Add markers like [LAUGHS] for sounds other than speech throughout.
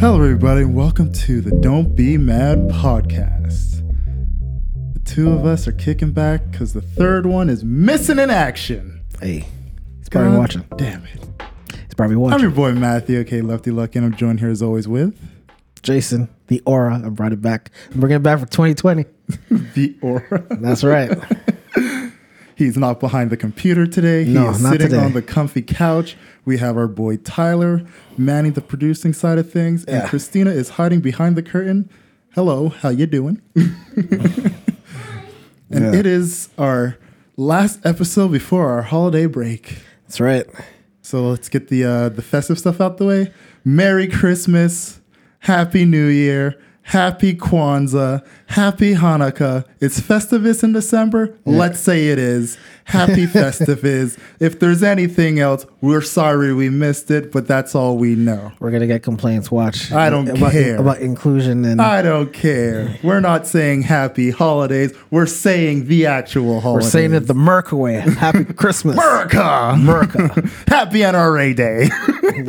Hello, everybody, and welcome to the Don't Be Mad podcast. The two of us are kicking back because the third one is missing in action. Hey, he's probably God watching. Damn it. He's probably watching. I'm your boy Matthew, okay, Lefty Lucky, and I'm joined here as always with Jason, the aura. I brought it back. I'm bringing it back for 2020. [LAUGHS] the Aura. That's right. [LAUGHS] He's not behind the computer today. He No, is not sitting today. on the comfy couch. We have our boy Tyler manning the producing side of things, and Yeah. Christina is hiding behind the curtain. Hello, how you doing? [LAUGHS] [LAUGHS] and Yeah. it is our last episode before our holiday break. That's right. So let's get the uh, the festive stuff out the way. Merry Christmas, Happy New Year, Happy Kwanzaa, Happy Hanukkah. It's Festivus in December. Let's say it is. Happy [LAUGHS] Festivus. If there's anything else, we're sorry we missed it, but that's all we know. We're gonna get complaints. Watch. I don't about, care. about inclusion and I don't care. We're not saying happy holidays. We're saying the actual holidays. we're saying it the Merc way. Happy [LAUGHS] Christmas, Merca. Merca. [LAUGHS] Happy NRA Day.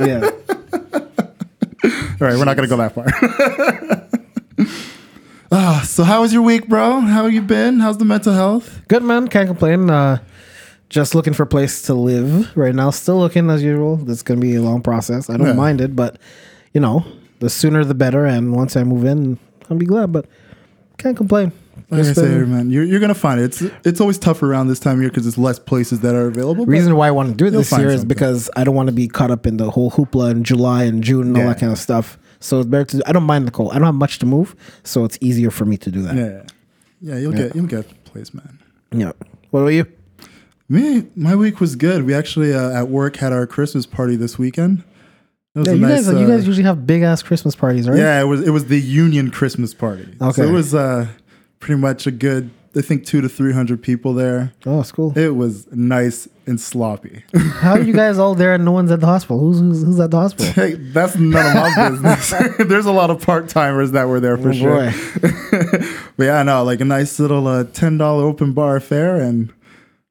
yeah. All right, we're not gonna go that far. Ah, so how was your week, bro? How you been? How's the mental health? Good man. Can't complain. Uh, just looking for a place to live right now. Still looking as usual. It's gonna be a long process. I don't Yeah. mind it, but you know, the sooner the better. And once I move in, I'll be glad. But can't complain. Like I say, man, you're, you're gonna find it. It's it's always tough around this time of year because there's less places that are available. reason why I want to do it this year is because I don't want to be caught up in the whole hoopla in July and June and all that kind of stuff. So it's better to. I don't mind the cold. I don't have much to move, so it's easier for me to do that. Yeah. yeah, yeah, you'll get you'll get a place, man. Yeah. What about you? Me, my week was good. We actually uh, at work had our Christmas party this weekend. It was Yeah, you nice, guys. you uh, guys usually have big ass Christmas parties, right? Yeah, it was it was the Union Christmas party. so Okay. it was uh, pretty much a good. I think two to three hundred people there. Oh, it's cool. It was nice and sloppy. [LAUGHS] How are you guys all there and no one's at the hospital? Who's who's, who's at the hospital? [LAUGHS] Hey, that's none of my [LAUGHS] business. There's a lot of part timers that were there for Oh, sure. boy. But yeah, no, like a nice little uh, ten dollar open bar affair, and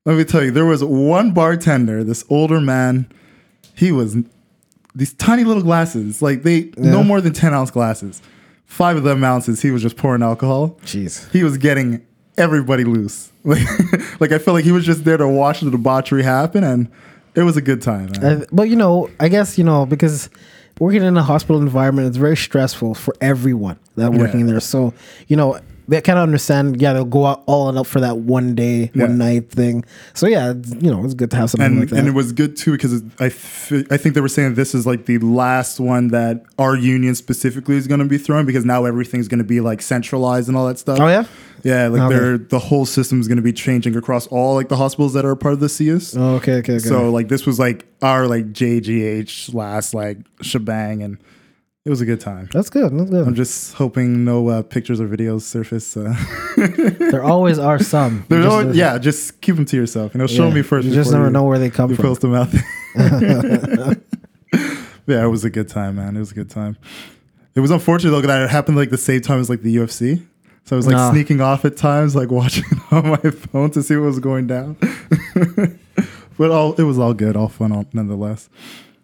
let me tell you, there was one bartender, this older man. He was these tiny little glasses, like they no more than ten ounce glasses. Five of them ounces, he was just pouring alcohol. Jeez. He was getting everybody loose. [LAUGHS] Like, like I felt like he was just there to watch the debauchery happen, and it was a good time. Uh, but you know, I guess you know because working in a hospital environment is very stressful for everyone that working Yeah. there. So you know, they kind of understand. Yeah, they'll go out all out for that one day, Yeah. one night thing. So yeah, you know, it's good to have something and like that. and it was good too because I f- I think they were saying this is like the last one that our union specifically is going to be throwing because now everything's going to be like centralized and all that stuff. oh yeah. yeah, like Okay. they're the whole system is going to be changing across all like the hospitals that are part of the CIUSSS. Oh, okay. Okay. Okay. So like this was like our like JGH last like shebang and it was a good time. that's good. That's I'm just hoping no uh, pictures or videos surface. Uh, [LAUGHS] there always are some. There's just- always, yeah, just keep them to yourself. You know, show yeah, me first. You just never you- know where they come you from. post them out [LAUGHS] [LAUGHS] yeah, it was a good time, man. It was a good time. It was unfortunate though that it happened like the same time as like the UFC. So I was like Nah. sneaking off at times, like watching on my phone to see what was going down. but all it was all good, all fun, all, nonetheless.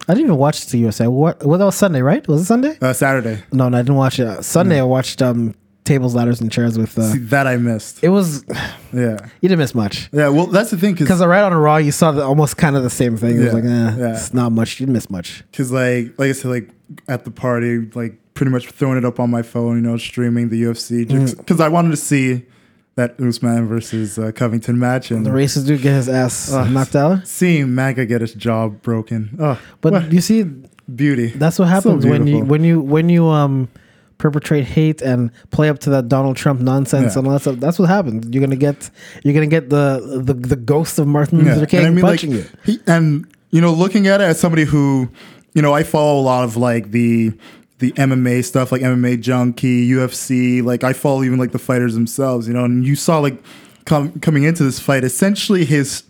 I didn't even watch the UFC. What? Well, that was Sunday, right? Was it Sunday? Uh, Saturday, No, no, I didn't watch it. Sunday, I watched um, tables, ladders, and chairs with. Uh, see that I missed. it was [SIGHS] Yeah, you didn't miss much yeah. Well, that's the thing, because I right on a Raw, you saw the, almost kind of the same thing. It was Yeah, like, eh, yeah. it's not much. You didn't miss much. Cause like like I said, like at the party, like pretty much throwing it up on my phone, you know, streaming the UFC, Mm. because I wanted to see that Usman versus uh, Covington match and The racist dude get his ass Ugh. knocked out. seeing Maga get his jaw broken. Oh, But what you see, beauty. that's what So happens when you when you when you um perpetrate hate and play up to that Donald Trump nonsense Yeah. and all that stuff. That's what happens. You're gonna get you're gonna get the the, the ghost of Martin Yeah. Luther And King I mean, like, punching you. he, and you know, looking at it as somebody who, you know, I follow a lot of like the the MMA stuff, like MMA Junkie, UFC. Like I follow even like the fighters themselves, you know. And you saw like com- coming into this fight, essentially his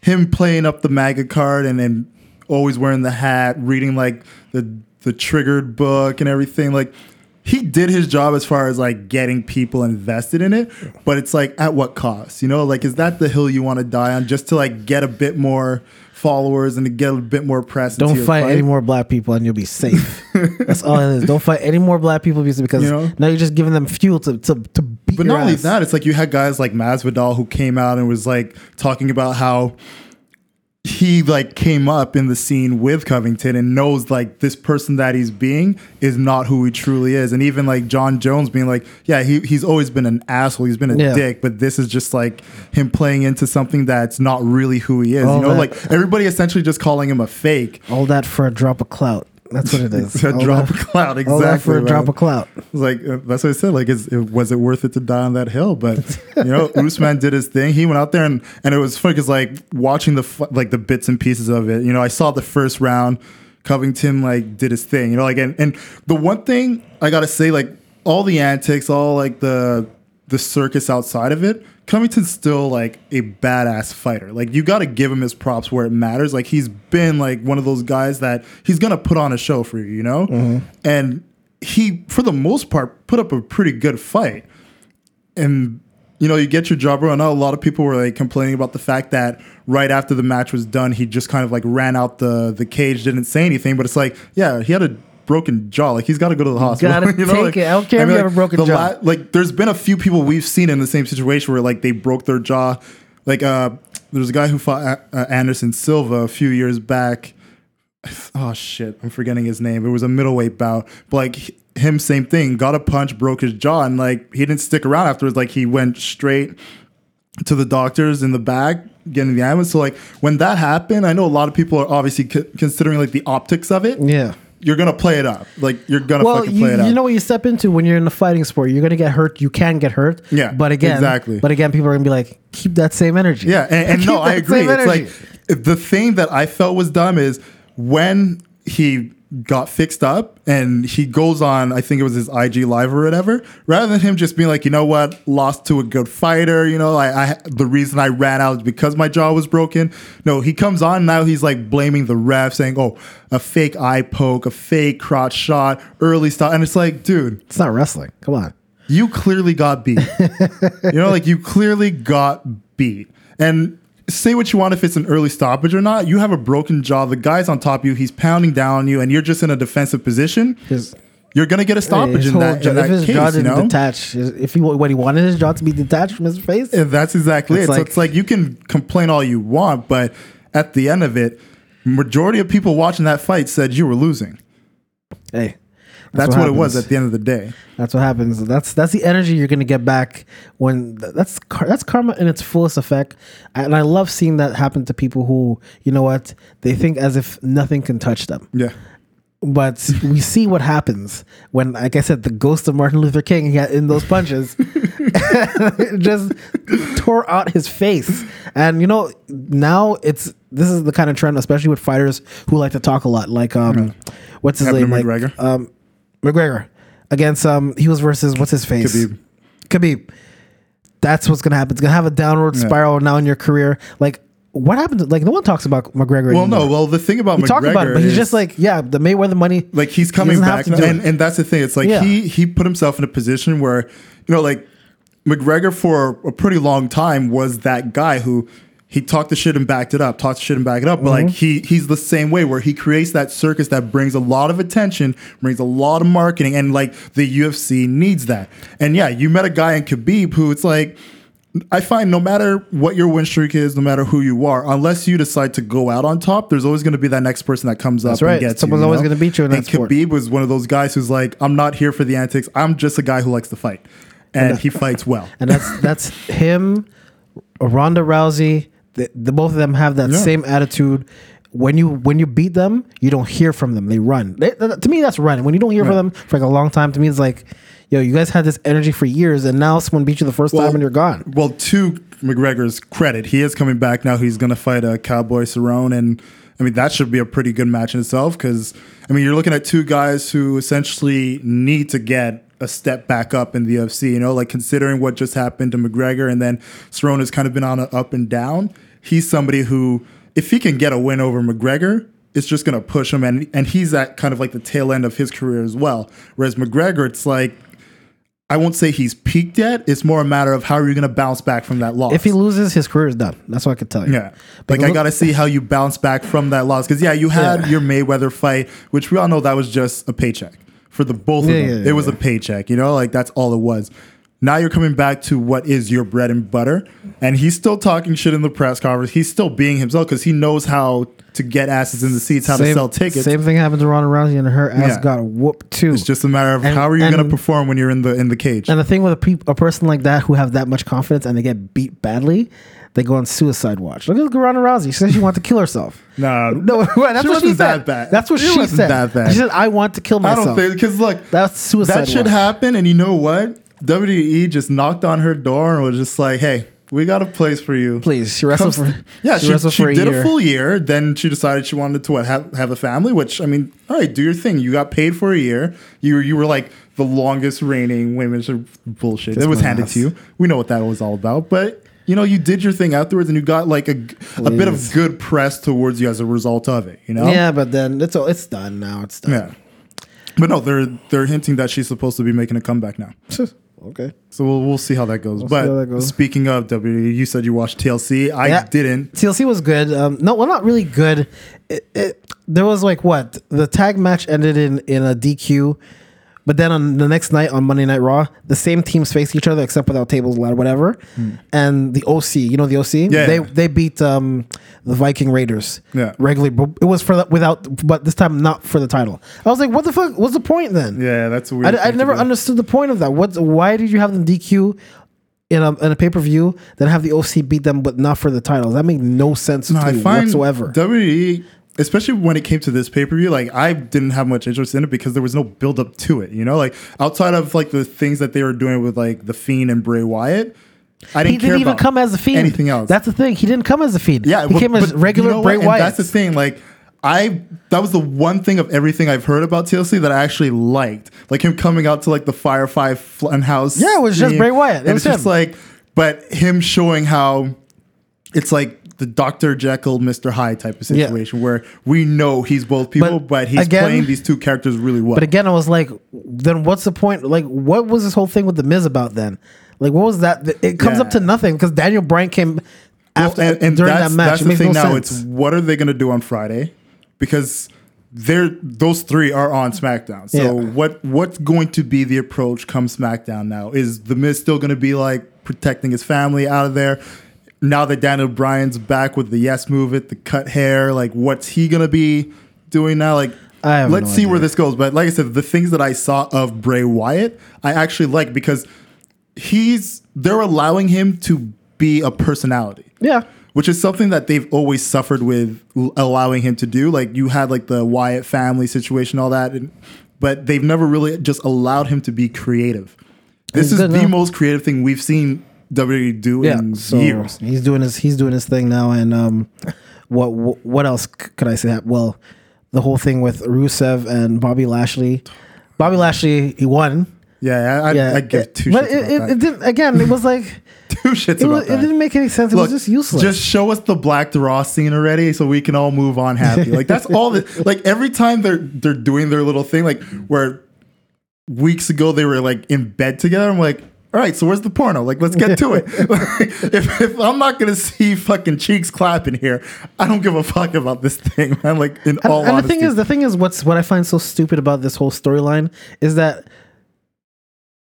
him playing up the MAGA card and then always wearing the hat, reading like the the triggered book and everything. Like he did his job as far as like getting people invested in it, but it's like at what cost? You know, like is that the hill you want to die on just to like get a bit more followers and to get a bit more press? Don't your fight any more black people and you'll be safe. [LAUGHS] That's all it is. Don't fight any more black people because You know? now you're just giving them fuel to to, to beat But not only that, it's like you had guys like Masvidal who came out and was like talking about how he like came up in the scene with Covington and knows like this person that he's being is not who he truly is. And even like Jon Jones being like, yeah, he, he's always been an asshole. He's been a Yeah. dick, but this is just like him playing into something that's not really who he is. All you know, that- like everybody essentially just calling him a fake. all that for a drop of clout. That's what it is. [LAUGHS] A All drop that- of clout, exactly. For a man. drop of clout. Like uh, that's what I said. Like, is, it, was it worth it to die on that hill? But you know, [LAUGHS] Usman did his thing. He went out there and and it was funny because like watching the like the bits and pieces of it. You know, I saw the first round. Covington like did his thing. You know, like and and the one thing I gotta say, like all the antics, all like the the circus outside of it. Covington's still like a badass fighter. Like you got to give him his props where it matters. Like he's been like one of those guys that he's gonna put on a show for you, you know. Mm-hmm. And he, for the most part, put up a pretty good fight. And you know, you get your job. I know a lot of people were like complaining about the fact that right after the match was done, he just kind of like ran out the the cage, didn't say anything. But it's like, yeah, he had a broken jaw. Like he's got to go to the hospital. gotta [LAUGHS] take like, it. I don't care if you have a broken the jaw. like there's been a few people we've seen in the same situation where like they broke their jaw. Like uh, there's a guy who fought uh, Anderson Silva a few years back. [SIGHS] Oh shit, I'm forgetting his name. It was a middleweight bout. But like him, same thing. Got a punch, broke his jaw, and like he didn't stick around afterwards. Like he went straight to the doctors in the back getting the ambulance. So like when that happened, I know a lot of people are obviously c- considering like the optics of it. Yeah. You're gonna play it up. Like you're gonna Well, fucking you, play it up. you know what you step into when you're in a fighting sport. You're gonna get hurt. You can get hurt. Yeah, But again, exactly. But again, people are gonna be like, keep that same energy. Yeah, and, and [LAUGHS] no, I agree. It's like the thing that I felt was dumb is when he got fixed up and he goes on, I think it was his IG live or whatever, rather than him just being like, you know what, lost to a good fighter, you know, I, I the reason I ran out is because my jaw was broken. No, he comes on now, he's like blaming the ref, saying, oh, a fake eye poke, a fake crotch shot, early stop, and it's like, dude, it's not wrestling. Come on. you clearly got beat. [LAUGHS] you know, like you clearly got beat. And say what you want if it's an early stoppage or not. You have a broken jaw. The guy's on top of you. He's pounding down on you, and you're just in a defensive position. His, You're gonna get a stoppage in that, jaw, in that if his case. jaw didn't know? detach, if he what he wanted his jaw to be detached from his face, And that's exactly It's it. so it's like you can complain all you want, but at the end of it, majority of people watching that fight said you were losing. hey, That's, what, it was at the end of the day. That's what happens. That's that's the energy you're gonna get back when that's that's karma in its fullest effect. And I love seeing that happen to people who you know what they think as if nothing can touch them. Yeah. But we [LAUGHS] see what happens when, like I said, the ghost of Martin Luther King got in those punches, [LAUGHS] [LAUGHS] just tore out his face. And you know, now it's this is the kind of trend, especially with fighters who like to talk a lot. Like, um, what's his name? to Like, McGregor? um, McGregor against um, he was versus what's his face? Khabib. Khabib. That's what's gonna happen. It's gonna have a downward Yeah. spiral now in your career. Like, what happened? To, like, no one talks about McGregor. Well, anymore. no. Well, the thing about we McGregor talk about it, but he's is- just like, yeah, the Mayweather money. like he's coming have back and, and that's the thing it's like Yeah. he he put himself in a position where you know like mcgregor for a pretty long time was that guy who he talked the shit and backed it up talked the shit and backed it up but Mm-hmm. like he he's the same way where he creates that circus that brings a lot of attention brings a lot of marketing and like the ufc needs that and yeah you met a guy in khabib who it's like I find no matter what your win streak is, no matter who you are, unless you decide to go out on top, there's always going to be that next person that comes up right. and gets Someone's you. you always gonna beat you in and that sport. Khabib was one of those guys who's like, I'm not here for the antics. I'm just a guy who likes to fight, and he fights well. [LAUGHS] and that's that's him, Ronda Rousey. The, the both of them have that Yeah. same attitude. When you when you beat them, you don't hear from them. They run. They- th- to me, that's running. When you don't hear from them for like a long time, to me, it's like, yo, you guys had this energy for years, and now someone beat you the first time and you're gone. Well, to McGregor's credit, he is coming back now. He's going to fight a Cowboy Cerrone, and I mean that should be a pretty good match in itself. Because I mean, you're looking at two guys who essentially need to get a step back up in the UFC. You know, like considering what just happened to McGregor, and then Cerrone has kind of been on an up and down. He's somebody who, if he can get a win over McGregor. It's just going to push him, and and he's at kind of like the tail end of his career as well. Whereas McGregor, it's like I won't say he's peaked yet. It's more a matter of how are you going to bounce back from that loss. If he loses, his career is done. That's what I could tell you. Yeah. Like, I got to see how you bounce back from that loss. Because, yeah, you had Yeah. your Mayweather fight, which we all know that was just a paycheck for the both of Yeah, them. yeah, it was a paycheck, you know, like that's all it was. Now you're coming back to what is your bread and butter. And he's still talking shit in the press conference. He's still being himself because he knows how to get asses in the seats, how to sell tickets. Same thing happened to Ronda Rousey, and her ass Yeah. got whooped too. It's just a matter of And- how are you going to perform when you're in the in the cage. and the thing with a, peop a person like that who have that much confidence and they get beat badly, they go on suicide watch. Look at Ronda Rousey. She said she wanted to kill herself. [LAUGHS] [LAUGHS] No, No, [LAUGHS] that's She what she said. that bad. That's what She she wasn't said. that bad. She said, "I want to kill myself." I don't think because look, That's suicide. that should watch. happen. And you know what? WWE just knocked on her door and was just like, "Hey, we got a place for you." Please, she wrestled for. yeah, she, wrestled she for a did year. a full year. Then she decided she wanted to what have, have a family. Which I mean, all right, do your thing. You got paid for a year. You you were like the longest reigning women's bullshit. Kiss it was handed to you. We know what that was all about. But you know, you did your thing afterwards, and you got like a a bit of good press towards you as a result of it. You know, Yeah, but then it's all it's done now. It's done. yeah. But no, they're they're hinting that she's supposed to be making a comeback now. Okay. So we'll, we'll see how that goes. see but how that goes. speaking of WWE, you said you watched TLC. I Yeah. didn't. TLC was good. Um, no, well, not really good. It, it, there was like what the tag match ended in in a DQ, but then on the next night on Monday Night Raw, the same teams faced each other except without tables, ladder, whatever. And the OC, you know the OC, Hmm. Yeah. they they beat um, the Viking Raiders. Yeah. regularly, but it was for the, without, but this time not for the title. I was like, what the fuck? What's the point then? Yeah, that's weird. I, I never understood the point of that. What? Why did you have them DQ in a in a pay per view, then have the OC beat them, but not for the titles? That made no sense No, to I me find whatsoever. WWE, especially when it came to this pay per view, like I didn't have much interest in it because there was no build up to it. You know, like outside of like the things that they were doing with like the Fiend and Bray Wyatt, I didn't he didn't even come as a fiend. Anything else? That's the thing. He didn't come as a fiend. Yeah, he but- came as regular you know Bray Wyatt. that's the thing. Like I, that was the one thing of everything I've heard about TLC that I actually liked. Like him coming out to like the Firefly Funhouse. Yeah, it was just. Bray Wyatt. It And was it's just like, but him showing how it's like the Dr. Jekyll, Mr. Hyde type of Yeah. situation where we know he's both people, but, But he's again- playing these two characters really well. But again, I was like, then what's the point? Like, what was this whole thing with the Miz about then? Like, what was that? It comes up to nothing because Daniel Bryan came after and, and during that match. That's the thing no now. sense. It's what are they going to do on Friday? Because they're those three are on SmackDown. So Yeah. what what's going to be the approach come SmackDown now? Is the Miz still going to be like protecting his family out of there? Now that Daniel Bryan's back with the yes move it, the cut hair, like what's he to be doing now? Like let's no see where this goes. But like I said, the things that I saw of Bray Wyatt, I actually like because he's they're allowing him to be a personality yeah. which is something that they've always suffered with allowing him to do. Like you had like the Wyatt family situation, all that, and, but they've never really just allowed him to be creative. This He's is the now. most creative thing we've seen WWE do yeah, in so years. he's doing his he's doing his thing now, and um, what what, else could I say? Well, the whole thing with Rusev and Bobby Lashley. Bobby Lashley, he won. Yeah, I, Yeah, I, I give two but shits it, it, that. it didn't. Again, it was like [LAUGHS] two shits it, about was, it didn't make any sense. It Look, was just useless. Just show us the Black Ross scene already, so we can all move on happy. Like that's all. That, [LAUGHS] like every time they're they're doing their little thing, like where weeks ago they were like in bed together. I'm like, all right, so where's the porno? Like, let's get to it. Like, [LAUGHS] [LAUGHS] if, if I'm not gonna see fucking cheeks clapping here, I don't give a fuck about this thing, I'm Like in and, all and the thing is, the thing is, what's what I find so stupid about this whole storyline is that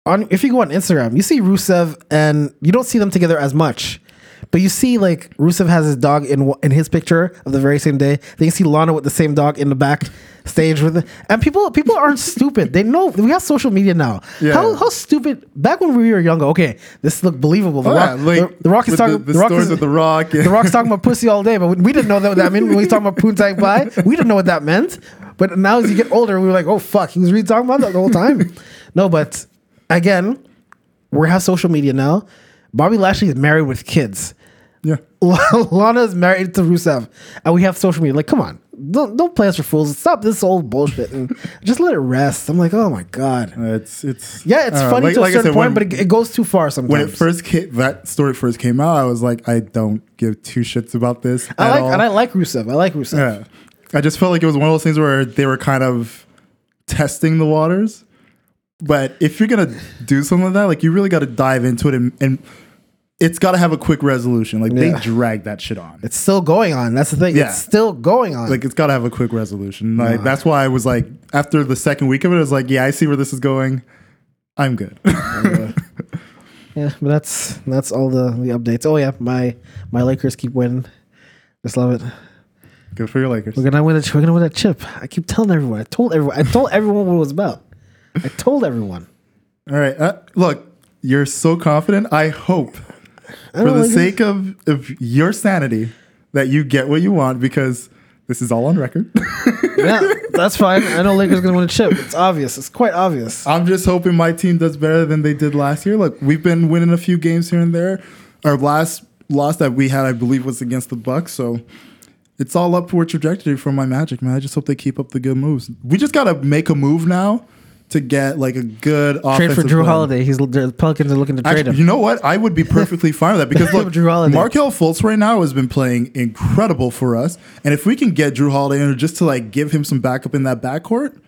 on if you go on Instagram, you see Rusev and you don't see them together as much. But you see, like Rusev has his dog in in his picture of the very same day. Then you see Lana with the same dog in the back stage with it. And people people aren't [LAUGHS] stupid. They know we have social media now. Yeah. How how stupid back when we were younger. Okay, this looked believable. The Oh, yeah, Rock, like the, the Rock is talking. the, the, the Rock stories is, with the Rock. [LAUGHS] the Rock's talking about pussy all day, but we didn't know that. that meant when he's talking about Poontang Pie, we didn't know what that meant. But now as you get older, we were like, oh fuck, he was really talking about that the whole time. [LAUGHS] no, but again, we have social media now. Bobby Lashley is married with kids. Yeah. [LAUGHS] Lana is married to Rusev, and we have social media. Like, come on, don't don't play us for fools. Stop this old bullshit and [LAUGHS] just let it rest. I'm like, oh my god. It's it's Yeah, it's funny Like- to a like I certain said, point, when- but it, it goes too far sometimes. when it first came, that story first came out, I was like, I don't give two shits about this. I like all. and I like Rusev. I like Rusev. Yeah. I just felt like it was one of those things where they were kind of testing the waters. But if you're gonna do something like that, like you really got to dive into it, and, and it's got to have a quick resolution. Like Yeah. they drag that shit on. It's still going on. That's the thing. Yeah. It's still going on. Like it's got to have a quick resolution. Like that's why I was like, after the second week of it, I was like, yeah, I see where this is going. I'm good. [LAUGHS] yeah, but that's that's all the the updates. Oh yeah, my my Lakers keep winning. Just love it. good for your Lakers. We're gonna win a we're gonna win a chip. I keep telling everyone. I told everyone. I told everyone what it was about. I told everyone. All right. Uh, look, you're so confident. I hope, for the sake of, of your sanity, that you get what you want because this is all on record. [LAUGHS] Yeah, that's fine. I know Lakers gonna win a chip. It's obvious. It's quite obvious. I'm just hoping my team does better than they did last year. Look, we've been winning a few games here and there. Our last loss that we had, I believe, was against the Bucks. So it's all upward trajectory for my Magic, man. I just hope they keep up the good moves. We just gotta make a move now to get like a good Trade for Jrue player. Holiday. He's the Pelicans are looking to trade Actually, him. you know what? I would be perfectly fine with that [LAUGHS] because look, Jrue Holiday. Markelle Fultz right now has been playing incredible for us, and if we can get Jrue Holiday in just to like give him some backup in that backcourt,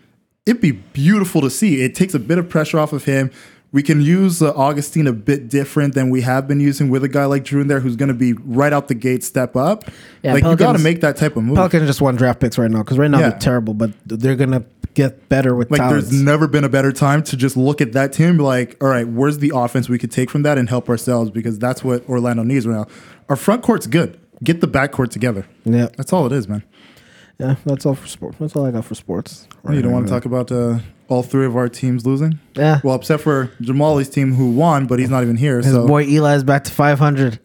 it'd be beautiful to see. It takes a bit of pressure off of him. We can use uh, Augustin a bit different than we have been using with a guy like Jrue in there, who's going to be right out the gate, step up. Yeah, like you got to make that type of move. Pelicans just won draft picks right now because right now Yeah. they're terrible, but they're gonna get better with Like there's never been a better time to just look at that team and be like, all right, where's the offense we could take from that and help ourselves because that's what Orlando needs right now. Our front court's good. Get the back court together. yeah, That's all it is, man. yeah. That's all for sports. That's all I got for sports. you don't want to talk about uh, all three of our teams losing? Yeah. Well, except for Jamali's team who won, but he's not even here. His so boy Eli's back to 500.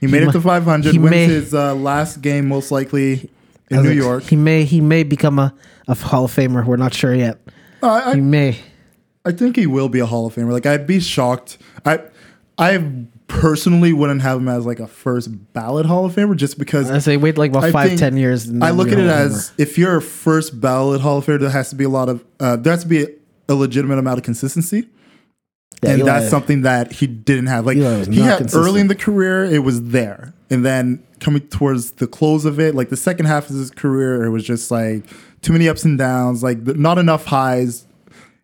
he made he it to 500. he Wins may- his uh, last game most likely in New York. He may he may become a, a Hall of Famer. We're not sure yet. Uh, He I, may. I think he will be a Hall of Famer. Like I'd be shocked. I I personally wouldn't have him as like a first ballot Hall of Famer just because I say wait like about I five ten years. I look at it as if you're a first ballot Hall of Famer, there has to be a lot of uh, there has to be a, a legitimate amount of consistency, Yeah, and Eli- that's something that he didn't have. Like he had consistent. early in the career, it was there, and then coming towards the close of it, like the second half of his career, it was just like too many ups and downs, like the, not enough highs,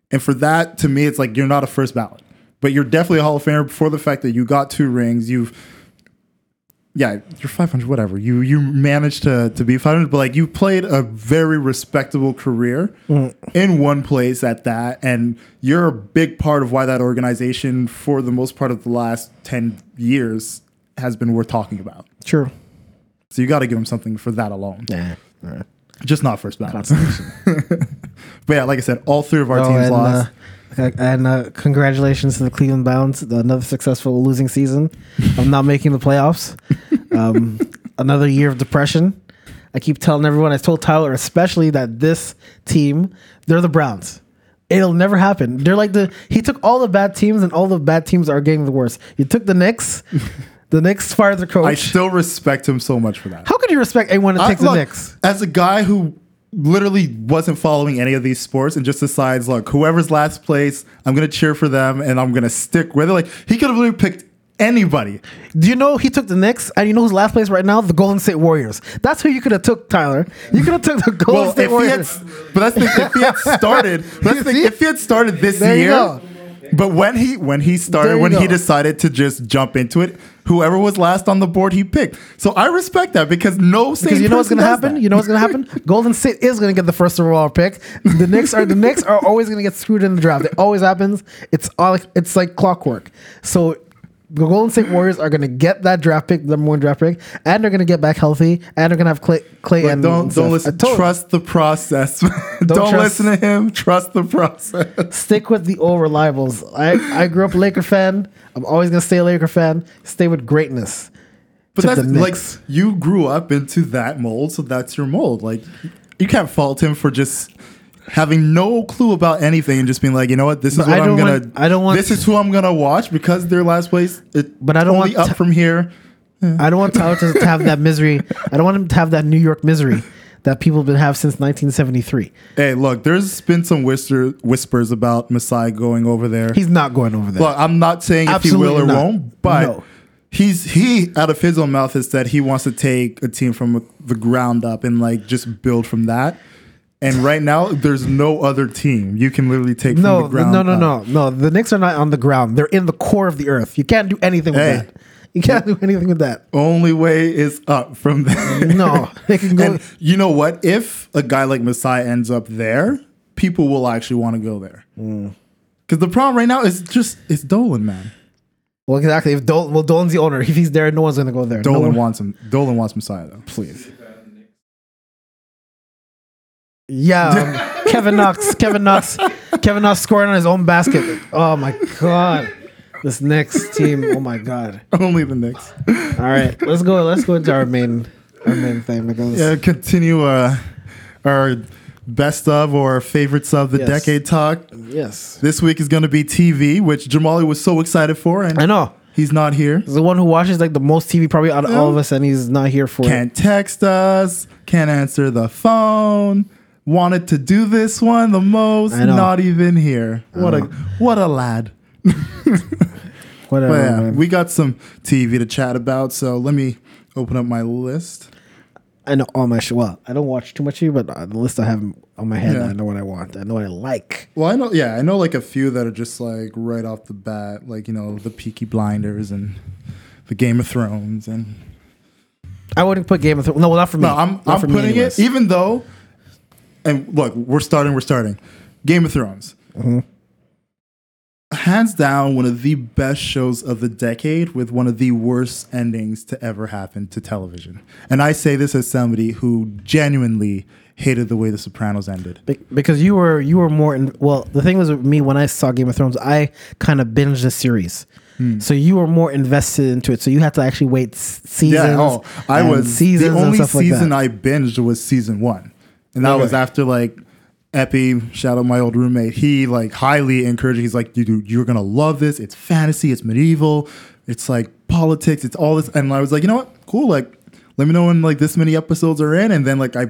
and for that, to me, it's like you're not a first ballot, but you're definitely a Hall of Famer for the fact that you got two rings, you've yeah, you're 500, whatever. You you managed to to be 500, but like you played a very respectable career mm. in one place at that, and you're a big part of why that organization, for the most part of the last 10 years, has been worth talking about. True. So you got to give him something for that alone, Yeah. All right. just not first ballot. [LAUGHS] but yeah, like I said, all three of our Oh, teams and, lost. uh, and uh, congratulations to the Cleveland Browns, another successful losing season of not making the playoffs. [LAUGHS] Um, another year of depression. I keep telling everyone, I told Tyler especially that this team, they're the Browns. It'll never happen. They're like the he took all the bad teams and all the bad teams are getting the worse. You took the Knicks, the Knicks fired their coach. I still respect him so much for that. How could you respect anyone that I- takes the Knicks? As a guy who literally wasn't following any of these sports and just decides, look, whoever's last place, I'm gonna cheer for them and I'm gonna stick with it. Like he could have literally picked anybody. Do you know he took the Knicks and you know who's last place right now? The Golden State Warriors. That's who you could have took, Tyler. You could have took the Golden Well, State he had, Warriors. but that's the thing, if he had started, [LAUGHS] that's the thing, if he had started this There you year. go. But when he when he started, when he decided to just jump into it, whoever was last on the board, he picked. So I respect that because no Because you know what's gonna happen? that. You know what's gonna happen? [LAUGHS] Golden State is gonna get the first overall pick. The Knicks are the Knicks are always gonna get screwed in the draft. It always happens. It's all it's like clockwork. So the Golden State Warriors are gonna get that draft pick, number one draft pick, and they're gonna get back healthy, and they're gonna have Clay, Clay and don't don't listen. Trust the process. [LAUGHS] don't trust- listen to him. Trust the process. Stick with the old reliables. I, I grew up a Laker fan. I'm always gonna stay a Laker fan. Stay with greatness. But Took that's like you grew up into that mold, so that's your mold. Like you can't fault him for just having no clue about anything and just being like, you know what, this is But what I I'm gonna. want- I don't want- This is who I'm gonna watch because they're last place. It, But I don't want up t- from here. I don't want Tyler to, have that misery. I don't want him to have that New York misery that people have been have since 1973. Hey, look, there's been some whisper, whispers about Masai going over there. He's not going over there. Look, I'm not saying if he will or not. won't, but No. he's he out of his own mouth has said he wants to take a team from the ground up and like just build from that. And right now, there's no other team you can literally take No, from the ground. no, no, up. no, no. The Knicks are not on the ground. They're in the core of the earth. You can't do anything with Hey. that. You can't do anything with that. Only way is up from there. No, [LAUGHS] they can go. and you know what? If a guy like Masai ends up there, people will actually want to go there. Mm. Because the problem right now is just it's Dolan, man. well, exactly. If Dol- well, Dolan's the owner. If he's there, no one's gonna go there. Dolan one- wants him. Dolan wants Masai though. please. Yeah, um, [LAUGHS] Kevin Knox. Kevin Knox. Kevin Knox scoring on his own basket. Oh my god, this next team. Oh my god. [LAUGHS] Only the Knicks. All right, let's go. Let's go into our main our main thing because Yeah, continue uh, our best of or favorites of the Yes. decade talk. yes, This week is going to be TV, which Jamali was so excited for, and I know. he's not here. He's the one who watches like the most TV probably out of all of us, and he's not here for it. Can't text us, can't answer the phone. Wanted to do this one the most, not even here. What a what a lad. [LAUGHS] Whatever. But yeah, man. we got some TV to chat about, so let me open up my list. I know all my well. I don't watch too much TV, but uh, the list I have on my head, Yeah. I know what I want. I know what I like. Well, I know, yeah, I know like a few that are just like right off the bat, like you know the Peaky Blinders and the Game of Thrones, and I wouldn't put Game of Thrones. No, well, not for me. no, I'm Not I'm for me putting anyways. it even though, and look, we're starting, we're starting, Game of Thrones, Mm-hmm. hands down one of the best shows of the decade with one of the worst endings to ever happen to television, and I say this as somebody who genuinely hated the way The Sopranos ended. Be- because you were you were more in, well the thing was with me when i saw game of thrones i kind of binged the series Hmm. so you were more invested into it so you had to actually wait seasons Yeah, oh, I was seasons the only stuff like season. I binged was season one, and that Okay. was after like Epi. Shout out my old roommate. He like highly encouraged. He's like, dude, you're gonna love this. It's fantasy. It's medieval. It's like politics. It's all this. And I was like, you know what? Cool. Like, let me know when like this many episodes are in, and then like I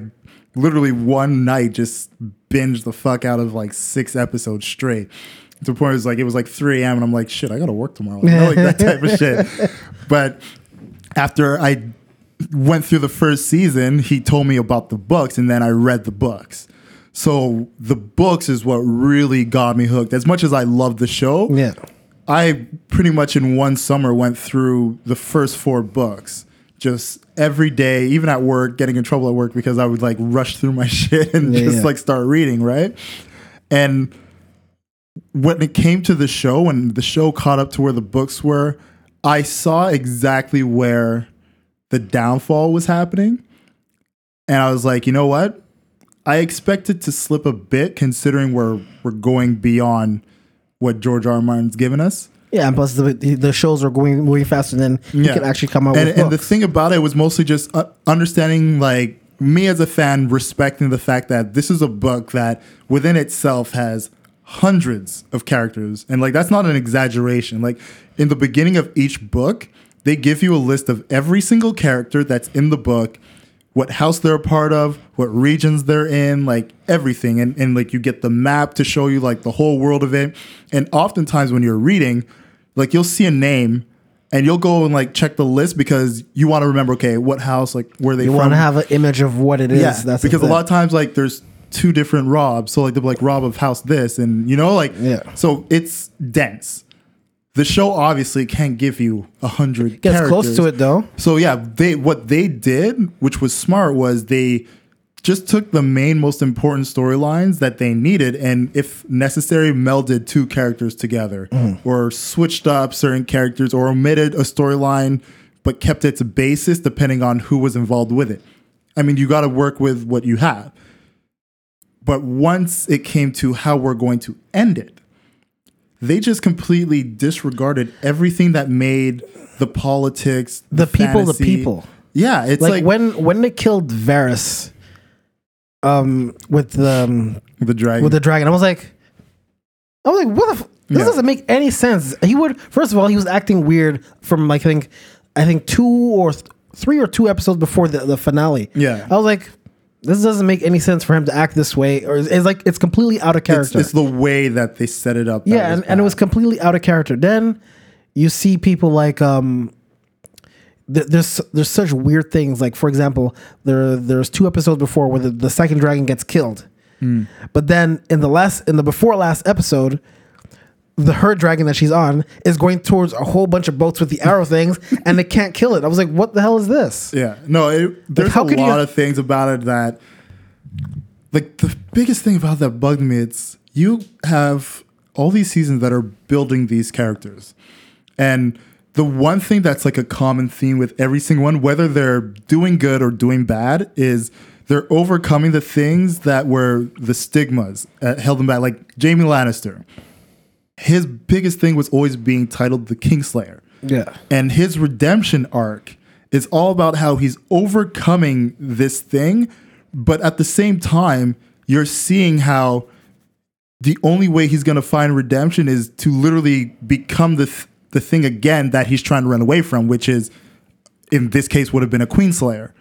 literally one night just binged the fuck out of like six episodes straight. To the point was like it was like 3 a.m. and I'm like, shit, I gotta work tomorrow. Like, you know, like that type of shit. [LAUGHS] But after I went through the first season, he told me about the books, and then I read the books. So the books is what really got me hooked. As much as I loved the show, yeah I pretty much in one summer went through the first four books. Just every day, even at work, getting in trouble at work because I would like rush through my [LAUGHS] shit and Yeah, just yeah. like start reading, right? And when it came to the show and the show caught up to where the books were, I saw exactly where the downfall was happening. And I was like, you know what? I expected to slip a bit considering we're we're going beyond what George R. R. Martin's given us. yeah and plus the, the shows are going way faster than you Yeah. can actually come out and, with and the thing about it was mostly just uh, understanding like me as a fan respecting the fact that this is a book that within itself has hundreds of characters and like that's not an exaggeration like in the beginning of each book they give you a list of every single character that's in the book what house they're a part of what regions they're in like everything. And, and like you get the map to show you like the whole world of it. And oftentimes when you're reading like you'll see a name and you'll go and like check the list because you want to remember okay what house like where they you want to have an image of what it is. Yeah that's because a lot of times like there's two different robs. So like they'll like rob of house this. And you know like Yeah. so it's dense the show obviously can't give you a hundred gets characters. close to it though So yeah, they what they did, which was smart, was they just took the main most important storylines that they needed and if necessary melded two characters together mm. or switched up certain characters or omitted a storyline but kept its basis depending on who was involved with it. I mean, you got to work with what you have. But once it came to how we're going to end it, they just completely disregarded everything that made the politics, The people, the people. Yeah, it's like, like, when when they killed Varys um with the um, the dragon. with the dragon. I was like, I was like, what the? F- this Yeah. doesn't make any sense. He would first of all, he was acting weird from like I think, I think two or th- three or two episodes before the, the finale. Yeah. I was like, this doesn't make any sense for him to act this way, or it's, it's like it's completely out of character. it's the way that they set it up. yeah, and, and it was completely out of character. Then you see people like um. th- There's there's such weird things like for example there there's two episodes before where the, the second dragon gets killed But then in the last in the before last episode, the her dragon that she's on is going towards a whole bunch of boats with the arrow [LAUGHS] things, and they can't kill it. I was like, what the hell is this? Yeah, no, it, there's how a could you- lot of things about it that, like, the biggest thing about that bugged me. It's you have all these seasons that are building these characters, and the one thing that's like a common theme with every single one, whether they're doing good or doing bad, is they're overcoming the things that were the stigmas that held them back. Like Jaime Lannister, his biggest thing was always being titled the Kingslayer. Yeah. And his redemption arc is all about how he's overcoming this thing, but at the same time, you're seeing how the only way he's going to find redemption is to literally become the th- the thing again that he's trying to run away from, which is in this case would have been a queen slayer.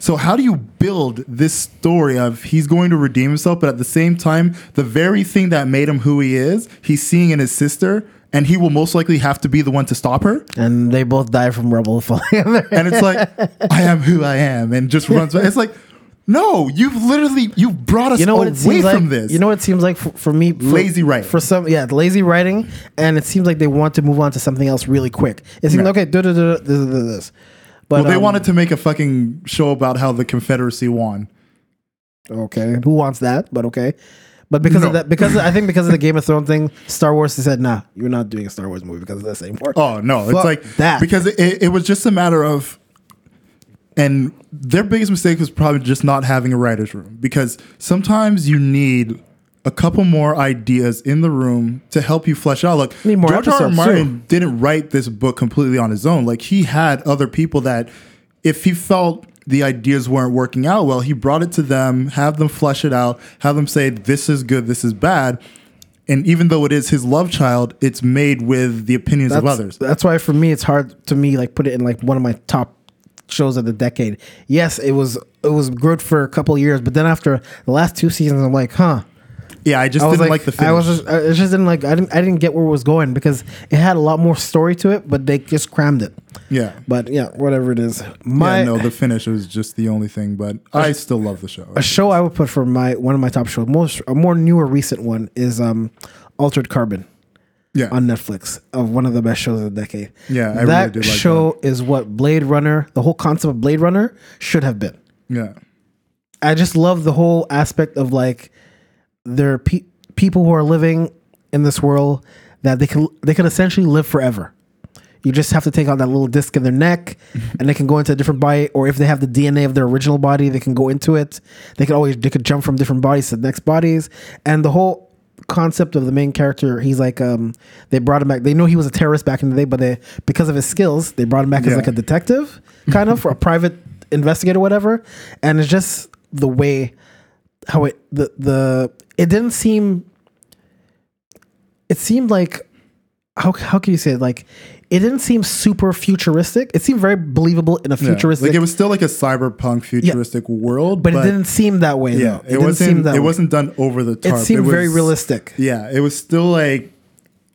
So how do you build this story of he's going to redeem himself, but at the same time, the very thing that made him who he is, he's seeing in his sister, and he will most likely have to be the one to stop her. And they both die from rubble [LAUGHS] falling And it's like, I am who I am, and just runs. It's like, no, you've literally you brought us you know what away it seems like from this. you know what it seems like for, for me for, Lazy writing. for some yeah lazy writing and it seems like they want to move on to something else really quick it seems Yeah. okay do, do, do, this. But well, they um, wanted to make a fucking show about how the Confederacy won. okay who wants that but okay but because No. of that because I think because of the Game of Thrones thing Star Wars they said nah you're not doing a Star Wars movie because of this anymore Oh no, it's like that. because it, it was just a matter of, and their biggest mistake was probably just not having a writers' room because sometimes you need a couple more ideas in the room to help you flesh out. Look, Need more George R. R. Martin didn't write this book completely on his own. Like he had other people that, if he felt the ideas weren't working out well, he brought it to them, have them flesh it out, have them say this is good, this is bad. And even though it is his love child, it's made with the opinions of others. that's why for me it's hard to me like put it in like one of my top shows of the decade yes it was it was good for a couple years but then after the last two seasons I'm like huh Yeah, I just I was didn't like, the finish. I was just, I just didn't like. I didn't. I didn't get where it was going because it had a lot more story to it, but they just crammed it. yeah. But yeah, whatever it is. My yeah, no, the finish was just the only thing, but I still love the show. a show I would put for my one of my top shows, most a more newer recent one is um, Altered Carbon Yeah. on Netflix of one of the best shows of the decade. Yeah, I really that did like show is what Blade Runner, the whole concept of Blade Runner, should have been. yeah. I just love the whole aspect of like there are pe- people who are living in this world that they can they can essentially live forever. You just have to take out that little disc in their neck, [LAUGHS] and they can go into a different body. Or if they have the DNA of their original body, they can go into it. They could always they could jump from different bodies to the next bodies. And the whole concept of the main character, he's like um they brought him back. They know he was a terrorist back in the day, but they because of his skills, they brought him back as like a detective, kind of, or a private investigator, whatever. And it's just the way how it the the it didn't seem it seemed like how how can you say it like it didn't seem super futuristic it seemed very believable in a Yeah. futuristic Like it was still like a cyberpunk futuristic world, but, it didn't seem that way Yeah, though. it, didn't wasn't. seem that it way. wasn't done over the top. it seemed very was- realistic Yeah, it was still like,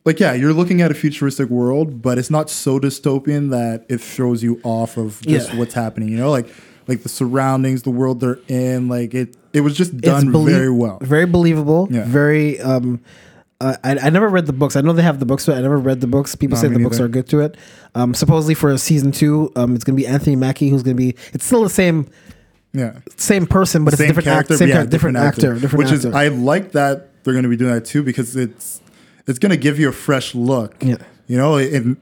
like yeah, you're looking at a futuristic world, but it's not so dystopian that it throws you off of just Yeah. what's happening. You know, like like the surroundings, the world they're in. Like it, it was just done belie- very well. very believable Yeah. very um uh, I, I never read the books. I know they have the books, but I never read the books. People No, say the books are good to it. Um, supposedly for season two, um, it's gonna be Anthony Mackie who's gonna be. It's still the same Yeah. same person, but it's a different actor. Same yeah, character, different, actor, different Which actor. is, I like that they're going to be doing that too because it's it's going to give you a fresh look. Yeah. You know, and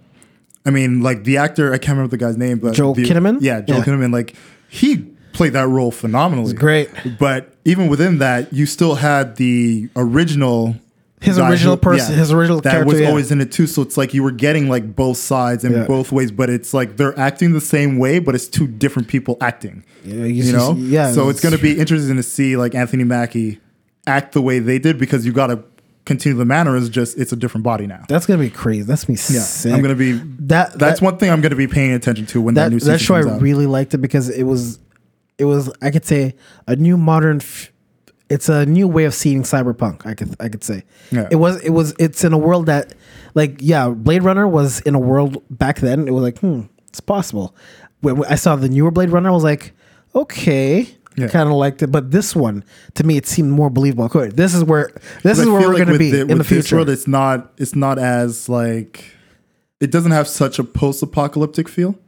I mean, like the actor, I can't remember the guy's name, but Joel the- Kinnaman? Yeah, Joel Yeah. Kinnaman. Like he played that role phenomenally. great. But even within that, you still had the original. His guy original person- his original that character, was yeah. always in it too. So it's like you were getting like both sides and Yeah. both ways, but it's like they're acting the same way, but it's two different people acting Yeah, you you see- know yeah, so it's going to be interesting to see like anthony mackie act the way they did because you got to continue the manner is just it's a different body now That's gonna be crazy. That's gonna be yeah sick. i'm going to be that. that's that, one thing i'm going to be paying attention to when that, that new season that show. I comes out. really liked it because it was, it was. I could say a new modern. F- it's a new way of seeing cyberpunk. I could I could say. Yeah. It was it was it's in a world that, like yeah, Blade Runner was in a world back then. It was like hmm, it's possible. When I saw the newer Blade Runner, I was like, okay, Yeah. kind of liked it, but this one to me it seemed more believable. This is where this is where we're like going to be in the with this future. world, it's not. It's not as like. It doesn't have such a post-apocalyptic feel,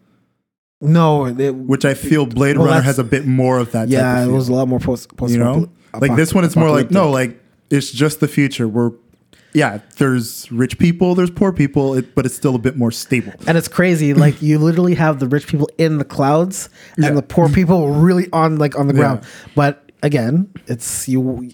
no, it, which I feel Blade Well, Runner has a bit more of that. type yeah, of it was a lot more post. post you know, like this one, it's more like no, like it's just the future. We're yeah, there's rich people, there's poor people, it, but it's still a bit more stable. And it's crazy. [LAUGHS] Like you literally have the rich people in the clouds Yeah. and the poor people really on like on the ground. Yeah. But again, it's you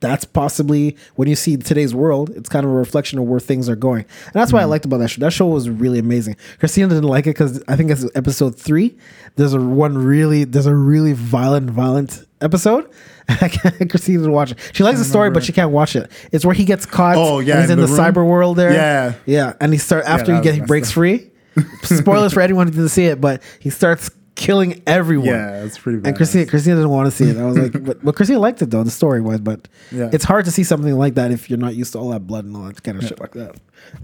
that's possibly when you see today's world, it's kind of a reflection of where things are going. And that's why I mm-hmm. liked about that show. That show was really amazing. Christina didn't like it because I think it's episode three. There's a one really there's a really violent, violent episode. [LAUGHS] Christina didn't watch it. She likes the story, but she can't watch it. It's where he gets caught. Oh, yeah, he's in the, the cyber world there. Yeah. Yeah. And he start after that he was get he breaks up. free. [LAUGHS] Spoilers for anyone who didn't see it, but he starts killing everyone. Yeah, it's pretty bad. And Christina, Christina didn't want to see it. I was like, [LAUGHS] but, but Christina liked it though. The story was, but Yeah. it's hard to see something like that if you're not used to all that blood and all that kind of shit like that.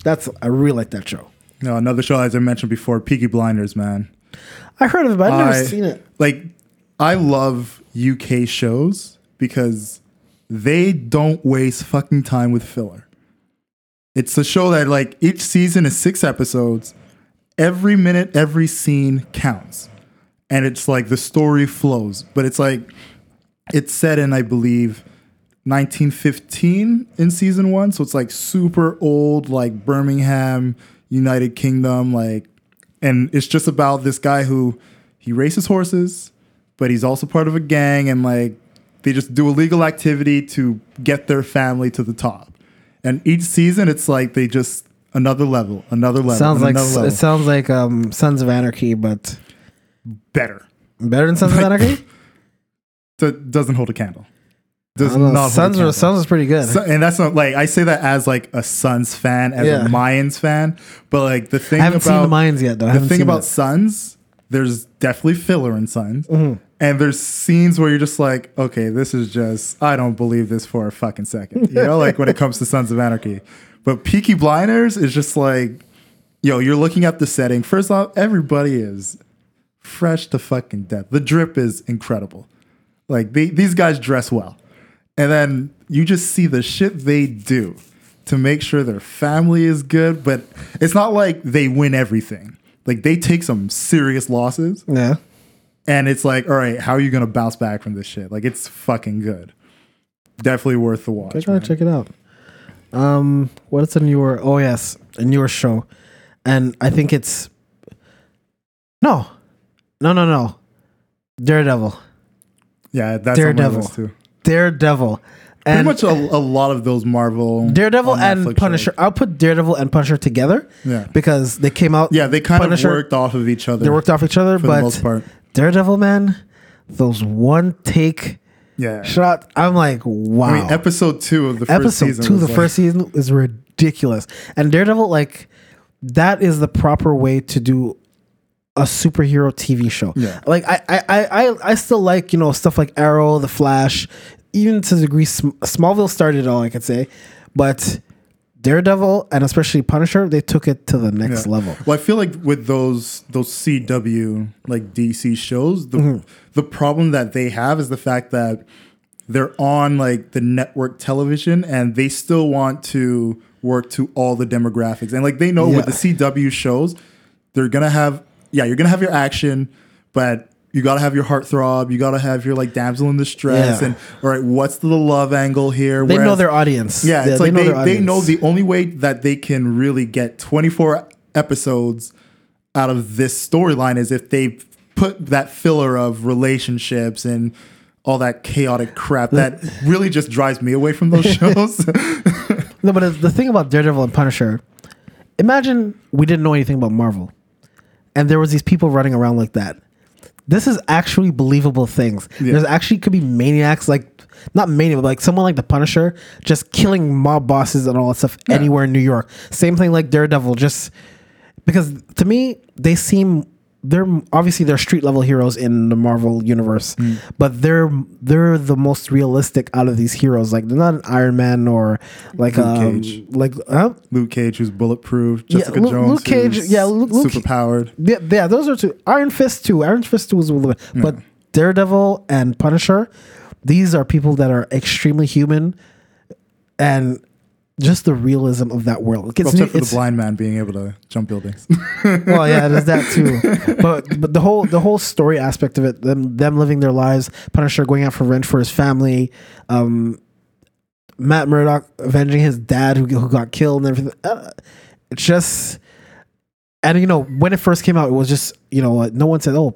That's I really like that show. No, another show as I mentioned before, Peaky Blinders, man. I heard of it, but I've never I- seen it. Like, I love UK shows because they don't waste fucking time with filler. It's a show that like each season is six episodes. Every minute, every scene counts. And it's like the story flows. But it's like it's set in, I believe, 1915 in season one. So it's like super old, like Birmingham, United Kingdom, like and it's just about this guy who he races horses, but he's also part of a gang and like they just do illegal activity to get their family to the top. And each season it's like they just another level, another level, Sounds and like level. it sounds like um, Sons of Anarchy, but better. better than Sons of Anarchy. [LAUGHS] That doesn't hold a candle. Does don't know. hold a Sons Sons is pretty good. So- and that's not like I say that as like a Sons fan, as Yeah. a Mayans fan. But like the thing I haven't about seen the Mayans yet, though. The thing about it. Sons, there's definitely filler in Sons, Mm-hmm. and there's scenes where you're just like, okay, this is just I don't believe this for a fucking second. You know, like when it comes to Sons of Anarchy. But Peaky Blinders is just like, yo, you're looking at the setting. First off, everybody is fresh to fucking death. The drip is incredible. Like they, these guys dress well. And then you just see the shit they do to make sure their family is good, but it's not like they win everything. Like they take some serious losses yeah. and it's like, all right, how are you going to bounce back from this shit? Like it's fucking good. Definitely worth the watch. I man. to check it out. Um, what's a newer? Oh yes, a newer show, and I think it's no, no, no, no. Daredevil, Yeah, that's Daredevil. on my list too. Daredevil, Pretty and much a, a lot of those Marvel Daredevil and Punisher. shows. I'll put Daredevil and Punisher together. Yeah. because they came out. Yeah, they kind Punisher- of worked off of each other. They worked off each other, for but the most part. Daredevil, man, those one take Yeah. shot. I'm like, wow. I mean, episode two of the first episode season. two, of the like- first season is ridiculous, and Daredevil, like that is the proper way to do a superhero TV show. Yeah. Like I, I, I, I- still like you know stuff like Arrow, The Flash, even to the degree Sm- Smallville started it all I could say, but Daredevil and especially Punisher, they took it to the next Yeah. level. Well, I feel like with those those CW like DC shows, the Mm-hmm. the problem that they have is the fact that they're on like the network television and they still want to work to all the demographics. And like they know with the CW shows, they're gonna have yeah, you're gonna have your action, but you gotta have your heartthrob, you gotta have your like damsel in distress, Yeah. and all right, what's the love angle here? They know their audience. yeah, it's like know they, they know the only way that they can really get 24 episodes out of this storyline is if they put that filler of relationships and all that chaotic crap that really just drives me away from those [LAUGHS] shows. No, but the thing about Daredevil and Punisher, imagine we didn't know anything about Marvel, and there was these people running around like that. This is actually believable things. Yeah. There's actually could be maniacs like not maniac, but like someone like the Punisher just killing mob bosses and all that stuff anywhere in New York. Same thing like Daredevil, just because to me they seem they're obviously they're street level heroes in the Marvel universe, Mm. but they're they're the most realistic out of these heroes. Like they're not an Iron Man or like Luke um, Cage. like huh? Luke Cage, who's bulletproof. Yeah, Jessica Luke- Jones, Luke Cage- yeah, Luke- super powered. yeah, yeah, those are two. Iron Fist too. Iron Fist two was a little bit, but Daredevil and Punisher, these are people that are extremely human, and just the realism of that world. It's, Except for the blind man being able to jump buildings. [LAUGHS] well, yeah, there's that too. [LAUGHS] But but the whole the whole story aspect of it, them them living their lives, Punisher going out for rent for his family, um, Matt Murdock avenging his dad who, who got killed and everything. Uh, it's just. And you know when it first came out, it was just you know no one said, "Oh,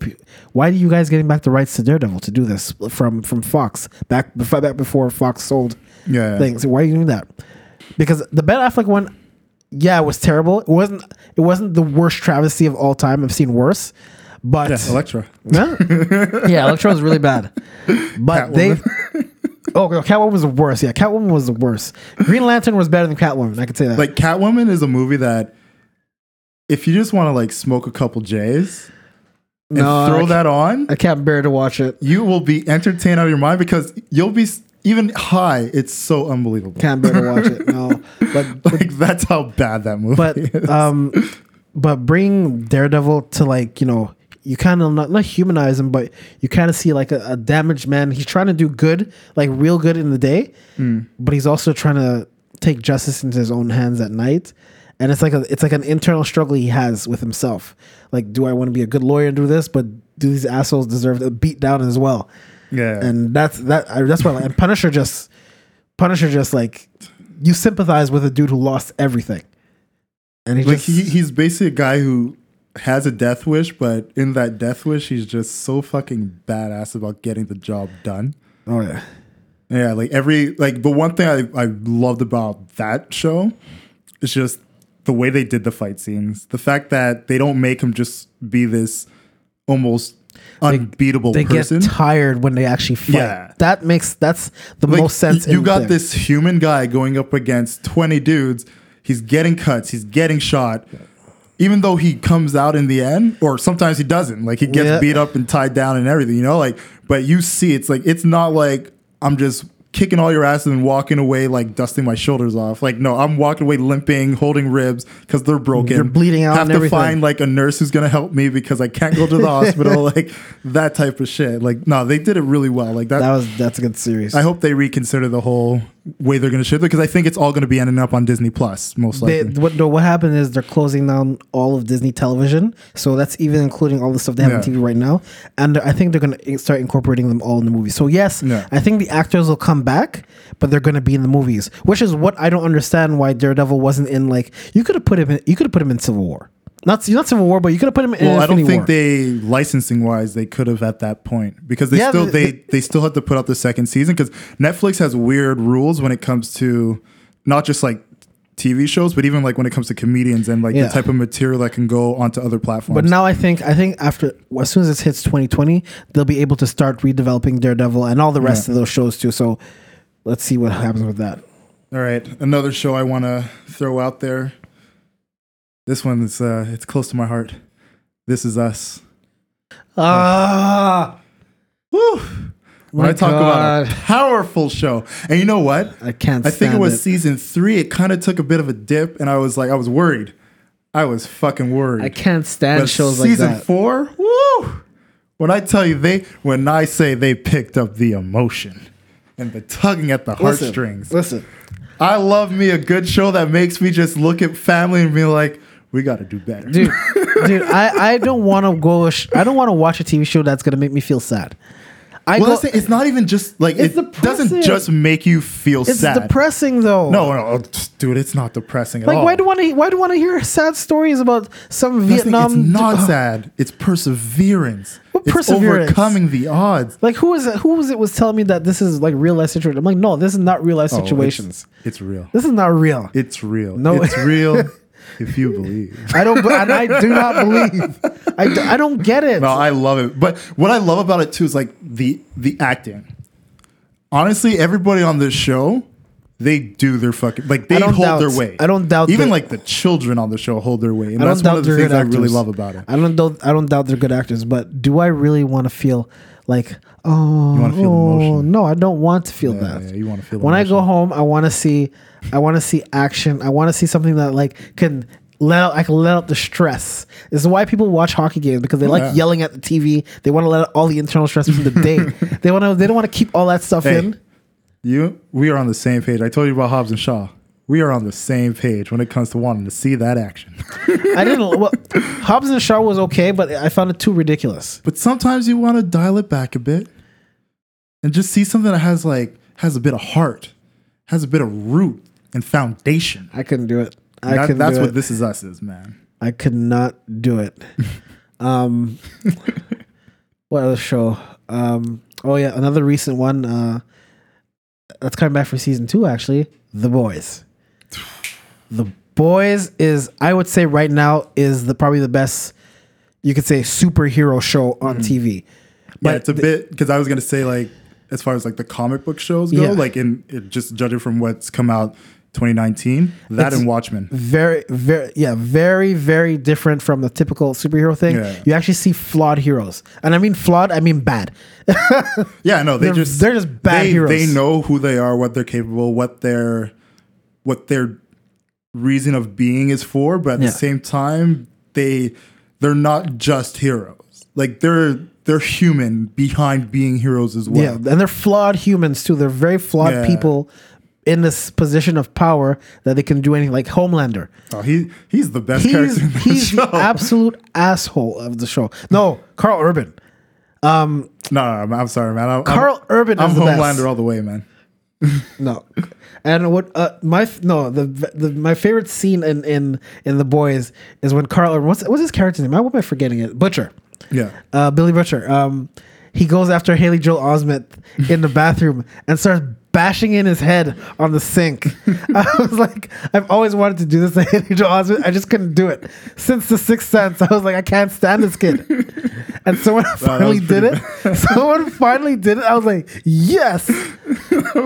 why are you guys getting back the rights to Daredevil to do this from from Fox back before back before Fox sold yeah. things. Why are you doing that? Because the Ben Affleck one, yeah, it was terrible. It wasn't. It wasn't the worst travesty of all time. I've seen worse, but Yeah, Elektra. yeah, [LAUGHS] yeah, Electro was really bad. But they. [LAUGHS] Oh, no, Catwoman was the worst. Yeah, Catwoman was the worst. Green Lantern was better than Catwoman. I could say that. Like Catwoman is a movie that if you just want to like smoke a couple J's and No, throw that on, I can't bear to watch it. you will be entertained out of your mind because you'll be s- even high. It's so unbelievable. Can't bear to watch it. No, [LAUGHS] but like that's how bad that movie but is. um but bring daredevil to like you know you kind of not, not humanize him but you kind of see like a, a damaged man he's trying to do good like real good in the day but he's also trying to take justice into his own hands at night and it's like a it's like an internal struggle he has with himself like do i want to be a good lawyer and do this but do these assholes deserve a beat down as well yeah. and that's that I, that's why and punisher just punisher just like you sympathize with a dude who lost everything and he like just he, he's basically a guy who has a death wish, but in that death wish, he's just so fucking badass about getting the job done. oh yeah Yeah, like every like, but one thing I, I loved about that show is just the way they did the fight scenes. The fact that they don't make him just be this almost unbeatable they person. get tired when they actually fight. Yeah. That makes that's the Like, most sense. You got thing. this human guy going up against 20 dudes. He's getting cuts, he's getting shot. Even though he comes out in the end, or sometimes he doesn't. Like he gets Yeah. beat up and tied down and everything, you know? Like, but you see it's like it's not like I'm just kicking all your asses and walking away like dusting my shoulders off. Like, no, I'm walking away limping, holding ribs because they're broken. They're bleeding out Have and to everything. find like a nurse who's gonna help me because I can't go to the [LAUGHS] hospital. Like that type of shit. Like, no, they did it really well. Like that was that's a good series. I hope they reconsider the whole way they're going to ship it because I think it's all going to be ending up on Disney Plus most they, likely. what no, what happened is they're closing down all of Disney Television, so that's even including all the stuff they have on TV right now. And I think they're going to start incorporating them all in the movies. So yes, Yeah. I think the actors will come back, but they're going to be in the movies, which is what I don't understand why Daredevil wasn't in. Like you could have put him in, you could have put him in Civil War, not not Civil War, but you could have put him in. well, I don't think War. they licensing wise they could have at that point because they Yeah, still the- they they still had to put out the second season because Netflix has weird rules when it comes to not just like TV shows but even like when it comes to comedians and like Yeah. the type of material that can go onto other platforms. But now I think I think after as soon as this hits 2020, they'll be able to start redeveloping Daredevil and all the rest of those shows too. So let's see what happens with that. all right, another show I want to throw out there. This one is uh, it's close to my heart. This is us. Ah, Woo. When My I talk about a powerful show, and you know what? I can't. I think it stand was season three. It kind of took a bit of a dip, and I was like, I was worried. I was fucking worried. I can't stand But shows like that. season that. four, woo! When I tell you they, when I say they picked up the emotion and the tugging at the Listen, heartstrings, Listen, I love me a good show that makes me just look at family and be like, we got to do better. dude, [LAUGHS] dude, I, I don't want to go. sh- I don't want to watch a TV show that's gonna make me feel sad. I well, go, it's not even just like It's it doesn't just make you feel it's sad. It's depressing though. No, no, dude, it's not depressing at like all. Like, why do want to? Why do want to hear sad stories about some That's thing, Vietnam? It's not [LAUGHS] sad. It's perseverance. What it's perseverance? overcoming the odds. Like who is it? Who was it? Was telling me that this is like real life situation? I'm like, no, this is not real life Oh, it's- situations. It's, real. This is not real. It's real. No. it's [LAUGHS] real. If you believe. I don't, and I do not believe. I, don't get it. No, I love it. But what I love about it too is like the the acting. Honestly, everybody on this show, they do their fucking like they hold doubt- their weight. I don't doubt Even like the children on the show hold their weight, and I don't one doubt of the things I really love about it. I don't doubt. I don't doubt they're good actors, but do I really want to feel like oh, oh, emotion. no, I don't want to feel Yeah, that. yeah, you wanna feel when I go home, I want to see, I want to see action. I want to see something that like can let out I can let out the stress. This is why people watch hockey games because they like yelling at the TV. They want to let out all the internal stress from the day. [LAUGHS] they want to they don't want to keep all that stuff Hey. in. You, we are on the same page. I told you about Hobbs and Shaw. We are on the same page when it comes to wanting to see that action. I didn't [LAUGHS] well Hobbs and Shaw was okay, but I found it too ridiculous. but sometimes you want to dial it back a bit and just see something that has like has a bit of heart, has a bit of root and foundation. I couldn't do it. I That- couldn't that's what it. this is us is, man. I could not do it. [LAUGHS] um, what other show? Um, oh yeah, another recent one. Uh, that's coming back for season two. Actually, The Boys. The Boys is, I would say, right now is the probably the best. You could say superhero show on mm-hmm. TV. Yeah, But it's a bit because I was gonna say like as far as like the comic book shows go, Yeah. like in it, just judging from what's come out 2019, that It's- and Watchmen. very very yeah very very different from the typical superhero thing Yeah. you actually see flawed heroes and i mean flawed i mean bad [LAUGHS] Yeah, no, they They're- just they're just bad they, heroes. They know who they are, what they're capable, what their what their reason of being is for, but at Yeah. the same time, they they're not just heroes. Like they're they're human behind being heroes as well. yeah and they're flawed humans too they're very flawed Yeah. people in this position of power that they can do anything like homelander Oh, he he's the best he's, character in the he's show. the absolute asshole of the show no karl urban um, no, no, I'm, I'm sorry, man. I'm, Karl I'm, Urban I'm is the best. Homelander all the way, man. No, and what uh, my no the, the my favorite scene in in in the boys is when Karl what's what's his character's name? I am I forgetting it? Butcher, Yeah. uh, Billy Butcher. Um, he goes after Haley Joel Osment in the bathroom and starts bashing in his head on the sink. [LAUGHS] I was like, I've always wanted to do this to Haley Joel Osment. I just couldn't do it. Since The Sixth Sense, I was like, I can't stand this kid. [LAUGHS] And someone finally did it. [LAUGHS] Someone finally did it. I was like, yes.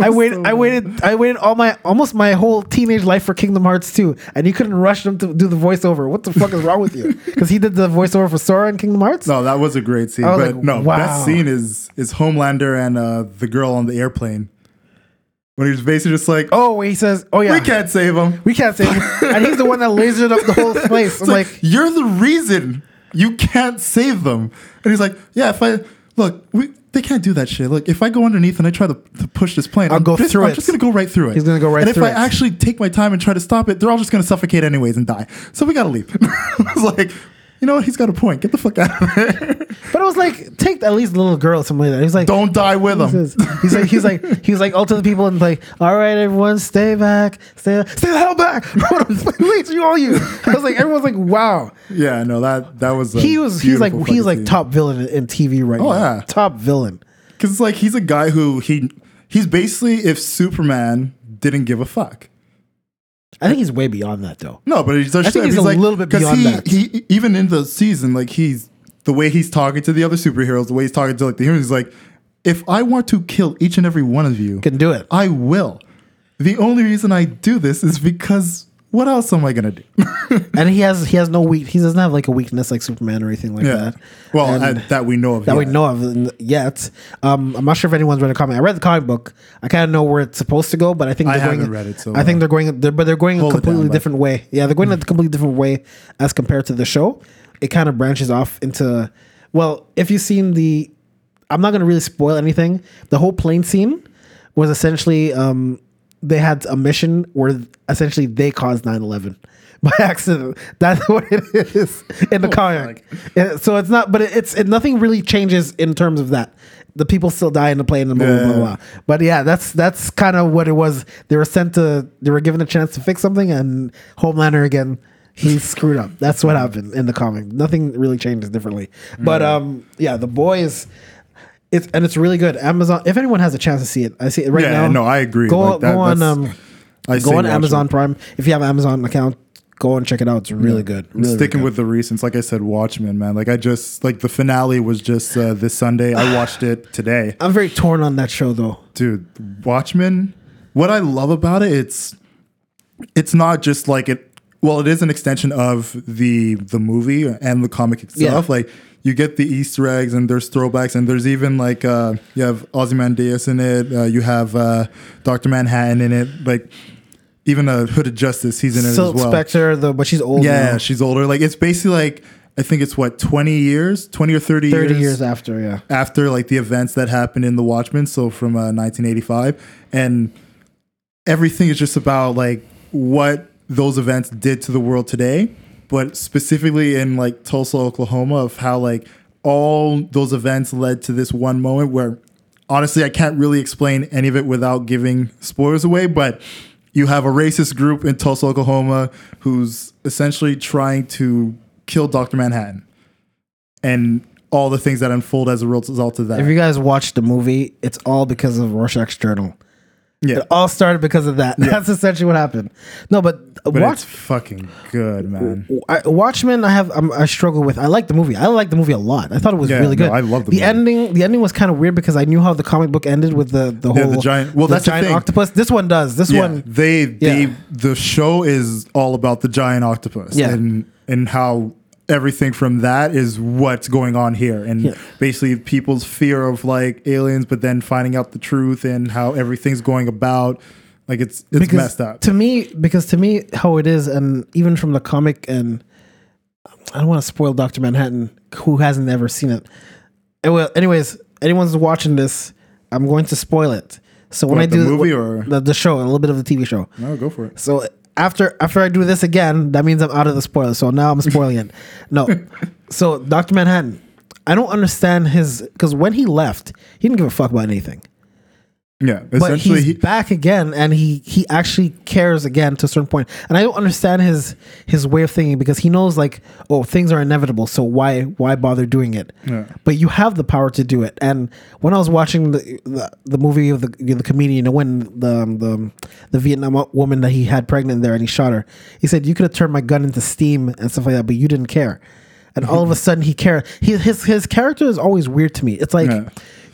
I waited. I waited. I waited all my almost my whole teenage life for Kingdom Hearts 2, and you couldn't rush them to do the voiceover. What the fuck is wrong with you? Because he did the voiceover for Sora in Kingdom Hearts. No, that was a great scene. But like, no, wow. best scene is is Homelander and uh, the girl on the airplane. When he was basically just like, Oh, he says, "Oh yeah, we can't save him. we can't say," [LAUGHS] and he's the one that lasered up the whole place. I'm It's like, like, you're the reason you can't save them. And he's like, yeah, if I look, we they can't do that shit. Look, if I go underneath and I try to, to push this plane, I'll I'm go just, through I'm it. just gonna go right through it. He's gonna go right and through if I it. actually take my time and try to stop it, they're all just gonna suffocate anyways and die. So we gotta leave. [LAUGHS] I was like, you know what? He's got a point. Get the fuck out of there. [LAUGHS] but it was like, take at least a little girl, or something like that. He's like, Don't die with him. says- he's like, he's like, he's like, all to the people and like, all right, everyone, stay back, stay, stay the hell back. [LAUGHS] Please, you all you. I was like, everyone's like, wow. Yeah, no, that that was. He was, he's like, he's like top villain in, in TV right Oh, now. yeah. top villain. Because it's like he's a guy who he he's basically if Superman didn't give a fuck. I think he's way beyond that though. No, but he's, think he's a little bit beyond he, that. He even in the season, like he's the way he's talking to the other superheroes, the way he's talking to like the humans, he's like, if I want to kill each and every one of you, Can do it. I will. The only reason I do this is because what else am I gonna do? [LAUGHS] and he has he has no weak. He doesn't have like a weakness like Superman or anything like yeah. that. Well, uh, that we know of. that we yet. know of yet. Um, I'm not sure if anyone's read a comic. I read the comic book. I kind of know where it's supposed to go, but I think I they're going. haven't read it, so, I think uh, they're going. They're, but they're going a down, completely bud. different way. Yeah, they're going a completely different way as compared to the show. It kind of branches off into. Well, if you've seen the, I'm not going to really spoil anything. The whole plane scene was essentially um, they had a mission where essentially they caused 9/11 [LAUGHS] by accident. That's what it is in the comic. Uh, So it's not, but it's it, nothing really changes in terms of that. The people still die in the plane and blah, blah, blah, blah. But yeah, that's that's kind of what it was. They were sent to, they were given a chance to fix something, and Homelander again, he [LAUGHS] screwed up. That's what happened in the comic. Nothing really changes differently. But um, yeah, the boys. It's and it's really good. Amazon. If anyone has a chance to see it, I see it right Yeah, now. no, I agree. Go, Like, that- go on. Um, I go on Amazon it. Prime. If you have an Amazon account, go and check it out. It's really good. Really, sticking really with the recents, like I said, Watchmen, man. Like I just like the finale was just uh, this Sunday. I watched it [SIGHS] today. I'm very torn on that show though. dude. Watchmen. What I love about it, it's it's not just like it. Well, it is an extension of the the movie and the comic itself. Yeah. Like you get the Easter eggs and there's throwbacks and there's even like uh, you have Ozymandias in it. Uh, you have uh, Doctor Manhattan in it. Like even a Hooded Justice. He's in it Silk as well. Spectre, the but she's old. yeah, now. she's older. Like it's basically like I think it's what twenty years, twenty or thirty years, years after. Yeah, after like the events that happened in the Watchmen. So from uh, 1985, and everything is just about like what those events did to the world today, but specifically in like Tulsa, Oklahoma, of how like all those events led to this one moment where honestly I can't really explain any of it without giving spoilers away, but you have a racist group in Tulsa, Oklahoma who's essentially trying to kill Dr. Manhattan and all the things that unfold as a result of that. if you guys watch the movie, it's all because of Rorschach's journal. Yeah. It all started because of that. [LAUGHS] That's essentially what happened. No, but, But watch it's fucking good, man. I, Watchmen. I have I'm, I struggle with. I like the movie. I like the movie a lot. I thought it was Yeah, really no, good. I love the the movie. ending. The ending was kind of weird because I knew how the comic book ended with the the Yeah, whole the giant- well, that's the giant octopus. This one does. This Yeah, one. they they the show is all about the giant octopus Yeah. and and how everything from that is what's going on here. And Yeah. basically people's fear of like aliens but then finding out the truth and how everything's going about like it's it's because messed up. to me because to me how it is and even from the comic and i don't want to spoil dr manhattan who hasn't ever seen it. Well anyways anyone's watching this i'm going to spoil it. So when What, i the do movie or- the, the show a little bit of the tv show. No go for it. So after after i do this again that means i'm out of the spoiler so now i'm spoiling it. [LAUGHS] No. So dr manhattan i don't understand his because when he left he didn't give a fuck about anything yeah but he's he, back again and he he actually cares again to a certain point. and i don't understand his his way of thinking because he knows like oh things are inevitable so why why bother doing it Yeah. but you have the power to do it and when i was watching the the, the movie of the the comedian when the um, the the vietnam woman that he had pregnant there and he shot her he said you could have turned my gun into steam and stuff like that but you didn't care and all of a [LAUGHS] sudden he cared he, his his character is always weird to me it's like Yeah.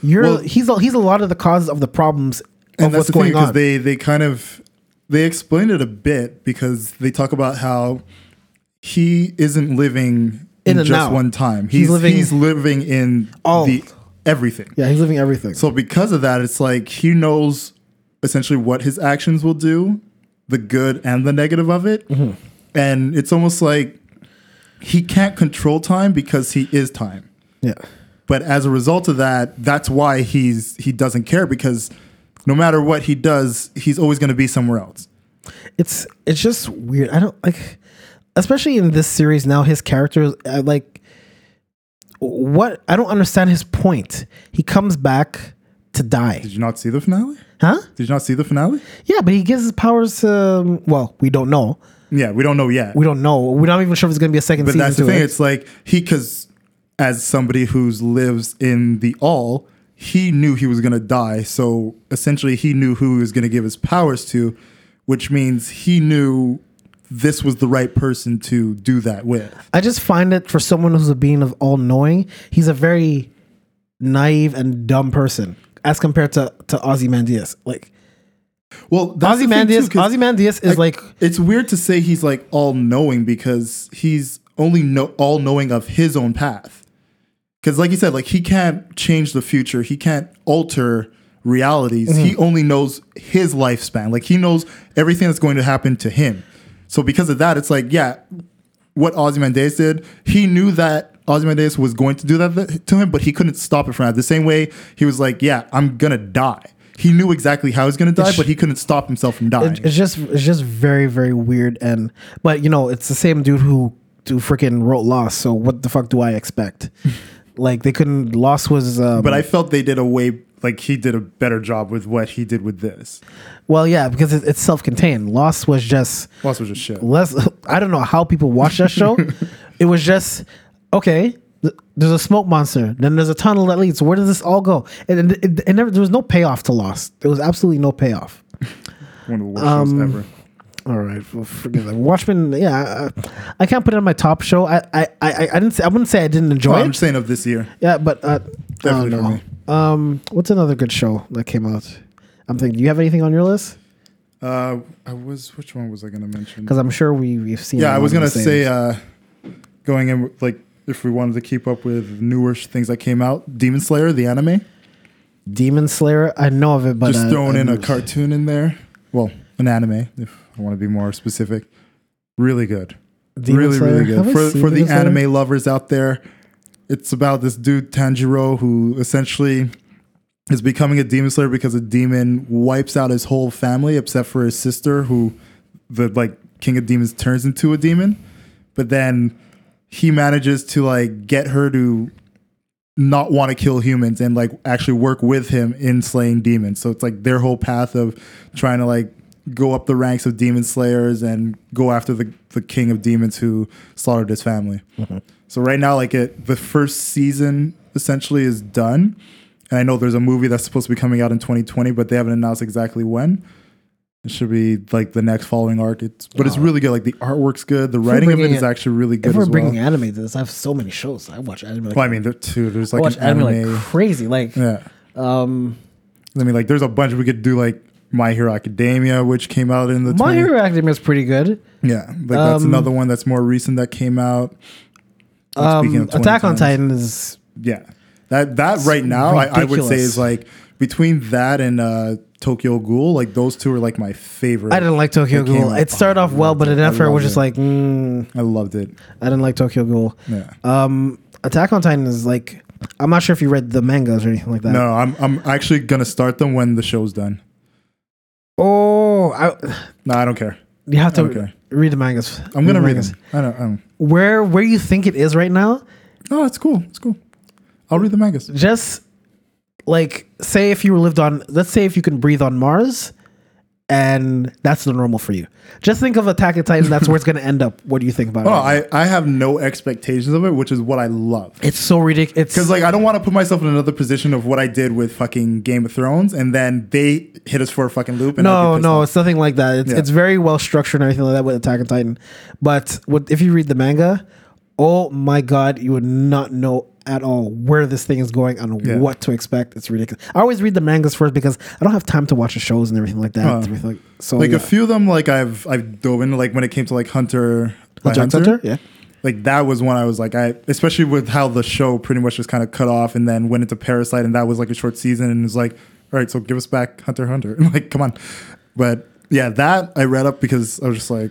You're Well- he's a, he's a lot of the causes of the problems and of that's what's the thing going because on. they they kind of they explain it a bit because they talk about how he isn't living In in, just out. one time. He's He's living- he's living in All. the everything. yeah, he's living everything. So because of that, it's like he knows essentially what his actions will do, the good and the negative of it, Mm-hmm. and it's almost like he can't control time because he is time. yeah, But as a result of that, that's why he's he doesn't care because no matter what he does, he's always going to be somewhere else. it's it's just weird. I don't like, especially in this series now. His character, is, uh, like, what I don't understand his point. He comes back to die, Did you not see the finale? huh? Did you not see the finale? Yeah, but he gives his powers. to... Um, well, we don't know. Yeah, we don't know yet. We don't know. We're not even sure if it's going to be a second but that's the thing. it. It's like he, because as somebody who lives in the all, he knew he was going to die. So essentially, he knew who he was going to give his powers to, which means he knew this was the right person to do that with. I just find it for someone who's a being of all knowing, he's a very naive and dumb person as compared to to Ozymandias. Like Well, that's the thing, Ozymandias, too, Ozymandias is like it's weird to say he's like all knowing because he's only know all knowing of his own path. Because, like you said, like he can't change the future, he can't alter realities. Mm-hmm. He only knows his lifespan. Like he knows everything that's going to happen to him. So because of that, it's like, yeah, what Ozymandias did, he knew that Ozymandias was going to do that to him, but he couldn't stop it from that. The same way he was like, yeah, I'm gonna die. He knew exactly how he was gonna die, It's- but he couldn't stop himself from dying. it's just it's just very very weird and but you know it's the same dude who who freaking wrote Lost. So what the fuck do I expect? [LAUGHS] like they couldn't. Lost was. Um, But I felt they did a way like he did a better job with what he did with this. well, yeah, because it, it's self-contained. Lost was just Lost was just shit. less. [LAUGHS] I don't know how people watch that show. [LAUGHS] it was just okay. There's a smoke monster. Then there's a tunnel that leads. Where does this all go? And it, it, it never. There was no payoff to Lost. There was absolutely no payoff. [LAUGHS] One of the worst Um, shows ever. All right, well, forget that. Watchmen. Yeah, I, I can't put it on my top show. I I I, I didn't. Say, I wouldn't say I didn't enjoy Oh, it. I'm just saying of this year. Yeah, but uh, I don't Definitely know. me. Um, what's another good show that came out? I'm thinking. Do you have anything on your list? Uh, I was which one was I gonna mention? Because I'm sure we we've seen. Yeah, I was gonna say uh, going in like if we wanted to keep up with newer things that came out, Demon Slayer, the anime, Demon Slayer. I know of it, but just uh, throwing in a cartoon in there. Well, an anime. If I want to be more specific, really good, Demon really Slayer? really good I for for the Slayer? anime lovers out there. It's about this dude Tanjiro who essentially is becoming a demon slayer because a demon wipes out his whole family except for his sister, who the like king of demons turns into a demon. But then he manages to like get her to not want to kill humans and like actually work with him in slaying demons. So it's like their whole path of trying to like go up the ranks of demon slayers and go after the, the king of demons who slaughtered his family. So right now, like it, the first season essentially is done. And I know there's a movie that's supposed to be coming out in 2020, but they haven't announced exactly when. It should be like the next following arc. It's but it's really good. Like the artwork's good. The writing of it bringing is actually really good If we're as well. bringing anime to this, I have so many shows. I watch anime. Like, Well, I mean, there too. There's I like watch an anime, anime. like crazy. Like, yeah, um, I mean, like there's a bunch we could do. Like My Hero Academia, which came out in the My 20 Hero Academia is pretty good. Yeah, like that's Um, another one that's more recent that came out. Um, Speaking of Attack on 2010s. Titan is Yeah, that that right now I, I would say ridiculous. is like between that and uh, Tokyo Ghoul. Like those two are like my favorite. I didn't like Tokyo came Ghoul. out. It started Oh, off I well, loved but it. it I after it was loved just it. like, mm, I loved it. I didn't like Tokyo Ghoul. Yeah. Um, Attack on Titan is like, I'm not sure if you read the mangas or anything like that. No, I'm I'm actually gonna start them when the show's done. Oh, I, [SIGHS] No, I don't care. you have to Okay. read the mangas. I'm gonna the read mangas. them. I don't. I don't. Where where you think it is right now? Oh, it's cool. It's cool. I'll read the mangas. Just like say if you lived on, let's say if you can breathe on Mars, and that's the normal for you. Just think of Attack on Titan. That's where it's going to end up. What do you think about Oh, it? I I have no expectations of it, which is what I love. It's so ridiculous. Because like I don't want to put myself in another position of what I did with fucking Game of Thrones, and then they hit us for a fucking loop. And no, no, off. it's nothing like that. It's Yeah. it's very well structured and everything like that with Attack on Titan. But what if you read the manga? Oh my god, you would not know at all where this thing is going and Yeah. what to expect. It's ridiculous. I always read the mangas first because I don't have time to watch the shows and everything like that. Oh. Everything so like yeah. a few of them, like I've I've dove into like when it came to like Hunter Hunter Hunter. Hunter? Yeah. Like that was when I was like I especially with how the show pretty much just kind of cut off and then went into Parasite and that was like a short season and it's like all right so give us back Hunter Hunter [LAUGHS] like come on but yeah that I read up because I was just like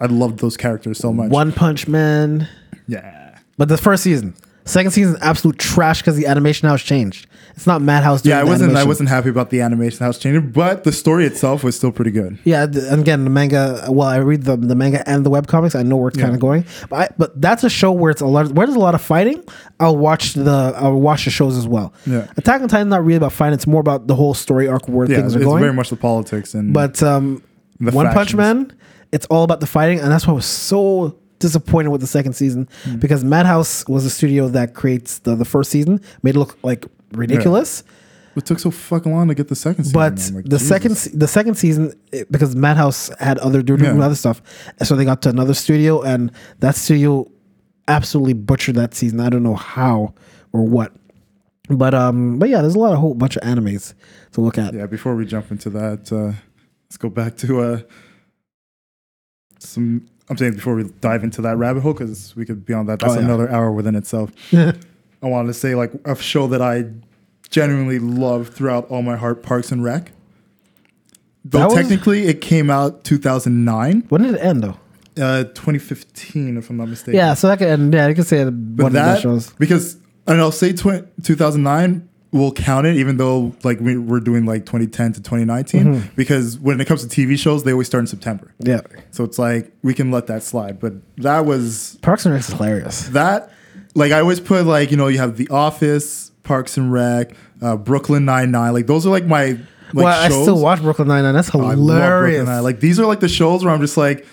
I loved those characters so much One Punch Man. yeah But the first season. Second season, is absolute trash because the animation house changed. It's not Madhouse doing yeah I wasn't I wasn't happy about the animation house changing but the story itself was still pretty good Yeah, and again, the manga. Well, I read the the manga and the web comics. I know where it's kind of going, but I, but that's a show where it's a lot. Where there's a lot of fighting. I'll watch the I'll watch the shows as well. Yeah. Attack on Titan not really about fighting. It's more about the whole story arc where yeah things it's are going. very much the politics and but um, The One Punch. Man, it's all about the fighting, and that's why I was so disappointed with the second season Hmm. because Madhouse was the studio that creates the the first season, made it look like ridiculous. it took so fucking long to get the second season But. Like, the Jesus. second the second season it- because Madhouse had other doing Yeah. other stuff, so they got to another studio, and that studio absolutely butchered that season. I don't know how or what, but um, but yeah, there's a lot of whole bunch of animes to look at. yeah before we jump into that uh let's go back to uh some i'm saying before we dive into that rabbit hole because we could be on that that's Oh, yeah. another hour within itself [LAUGHS] i wanted to say like a show that i genuinely love throughout all my heart parks and rec though That was- technically it came out 2009 when did it end though? uh 2015 if i'm not mistaken Yeah, so that could end. Yeah, you could say one but of the that shows. because and I'll say tw- 2009 will count it even though like we, we're doing like 2010 to 2019 Mm-hmm. because when it comes to TV shows they always start in September Yeah, so it's like we can let that slide but that was Parks and Rec is hilarious. that like I always put like you know you have The Office Parks and Rec uh, Brooklyn Nine Nine like those are like my like well, I still watch Brooklyn Nine Nine. That's I love Brooklyn hilarious. Nine-Nine. like these are like the shows where I'm just like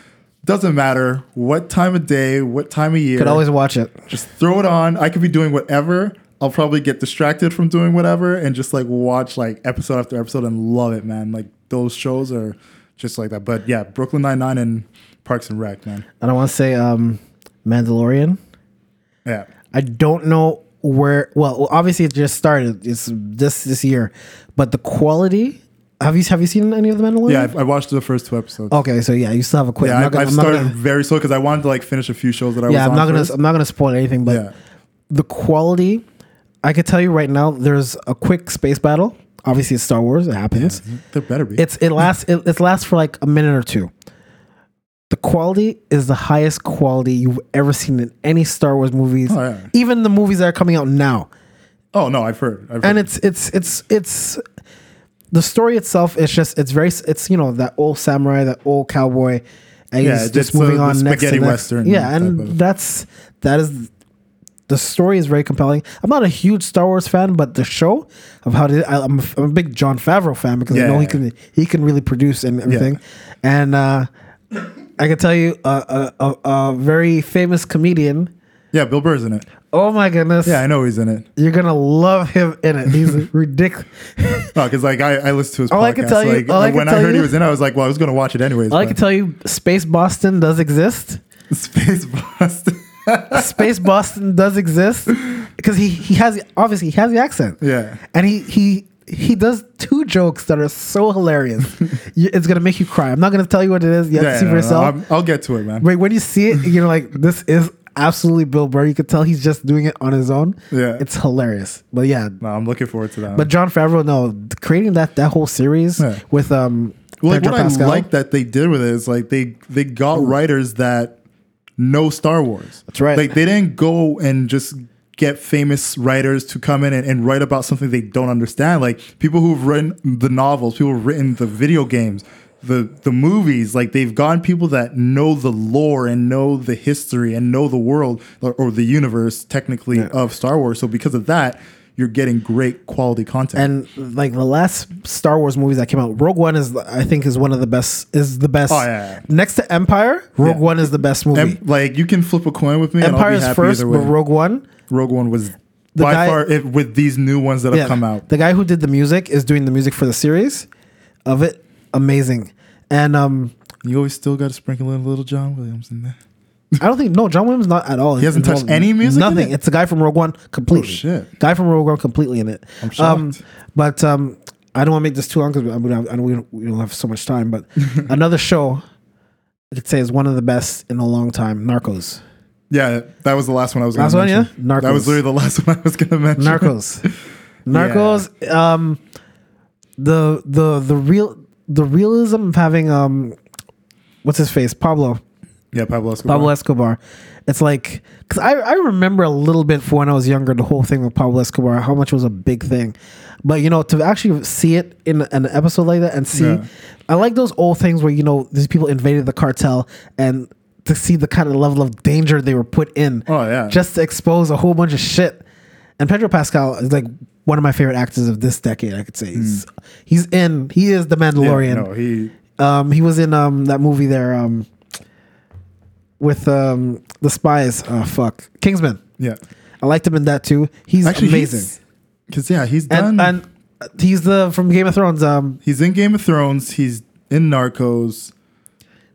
doesn't matter what time of day what time of year Could always watch it. just throw it on. I could be doing whatever. I'll probably get distracted from doing whatever and just like watch like episode after episode and love it, man. Like those shows are just like that. But yeah, Brooklyn Nine Nine and Parks and Rec, man. And I want to say um, Mandalorian. Yeah, I don't know where. Well, obviously it just started. It's this this year, but the quality. Have you have you seen any of the Mandalorian? yeah. I, I watched the first two episodes. Okay, so yeah, you still have a quick. yeah, I'm I, I've I'm not started gonna- very slow because I wanted to like finish a few shows that I yeah, was I'm not on gonna. first. I'm not gonna spoil anything, but Yeah. the quality. I could tell you right now. There's a quick space battle. obviously it's Star Wars. It happens. There better be. It's it lasts it, it lasts for like a minute or two. The quality is the highest quality you've ever seen in any Star Wars movies, Oh, yeah. even the movies that are coming out now. oh no, I've heard. I've heard. And it's it's it's it's the story itself is just it's very it's you know that old samurai, that old cowboy, and Yeah, he's just moving the on next to next. western Yeah, and that's that is the story is very compelling. I'm not a huge Star Wars fan, but the show of how to, I, I'm, a, I'm a big Jon Favreau fan because I know he Yeah. can he can really produce and everything. And uh, I can tell you a, a, a, a very famous comedian. yeah, Bill Burr's in it. Oh my goodness! Yeah, I know he's in it. You're gonna love him in it. He's [LAUGHS] ridiculous. No, because like I, I listened to his All podcast. I can tell you- like, I when I heard he was in, it, I was like, well, I was gonna watch it anyways. All I but- can tell you, Space Boston does exist. [LAUGHS] Space Boston. Space Boston does exist because he he has obviously he has the accent. Yeah. and he he he does two jokes that are so hilarious. [LAUGHS] It's gonna make you cry. I'm not gonna tell you what it is. You have yeah, to see no, for no, yourself. I'm- I'll get to it, man. Wait, when you see it, you're like, this is absolutely Bill Burr. You could tell he's just doing it on his own. Yeah. it's hilarious. But yeah, No, I'm looking forward to that. but Jon Favreau, no, creating that that whole series Yeah. with um. well, like, what Pascal. I like that they did with it is like they they got writers that know Star Wars. That's right. Like they didn't go and just get famous writers to come in and, and write about something they don't understand. Like people who've written the novels, people who've written the video games, the the movies. Like they've gotten people that know the lore and know the history and know the world or, or the universe technically of Star Wars. So because of that, you're getting great quality content. and like the last Star Wars movies that came out, Rogue One is I think is one of the best. Is the best. Oh, yeah, yeah. Next to Empire, Rogue Yeah. One is the best movie. Em- like you can flip a coin with me. Empire is first, but. Rogue One. Rogue One was The by guy- far it, with these new ones that have come out. The guy who did the music is doing the music for the series of it. Amazing. And um You always still got to sprinkle in a little John Williams in there. I don't think no John Williams not at all. He hasn't touched any music Nothing. it? It's the guy from Rogue One completely. Oh, shit. Guy from Rogue One completely in it. I'm Um, shocked. but um, I don't want to make this too long because I, mean, I know we don't, we don't have so much time. But [LAUGHS] another show I could say is one of the best in a long time. Narcos. Yeah, that was the last one I was. Last gonna one, mention. yeah? Narcos. That was literally the last [LAUGHS] one I was going to mention. Narcos. [LAUGHS] Narcos. Um, the the the real the realism of having um, what's his face Pablo Yeah, Pablo Escobar. Pablo Escobar. It's like because I I remember a little bit for when I was younger the whole thing with Pablo Escobar how much it was a big thing, but you know to actually see it in an episode like that and see, Yeah. I like those old things where you know these people invaded the cartel and to see the kind of level of danger they were put in. Oh, yeah. just to expose a whole bunch of shit. And Pedro Pascal is like one of my favorite actors of this decade. I could say he's he's in he is the Hmm. Yeah, Mandalorian. no, he. Um, he was in um that movie there um with um the spies. Oh fuck, Kingsman. Yeah, I liked him in that too. He's actually, amazing. Because yeah, he's done. And and he's the from Game of Thrones. Um, he's in Game of Thrones. He's in Narcos,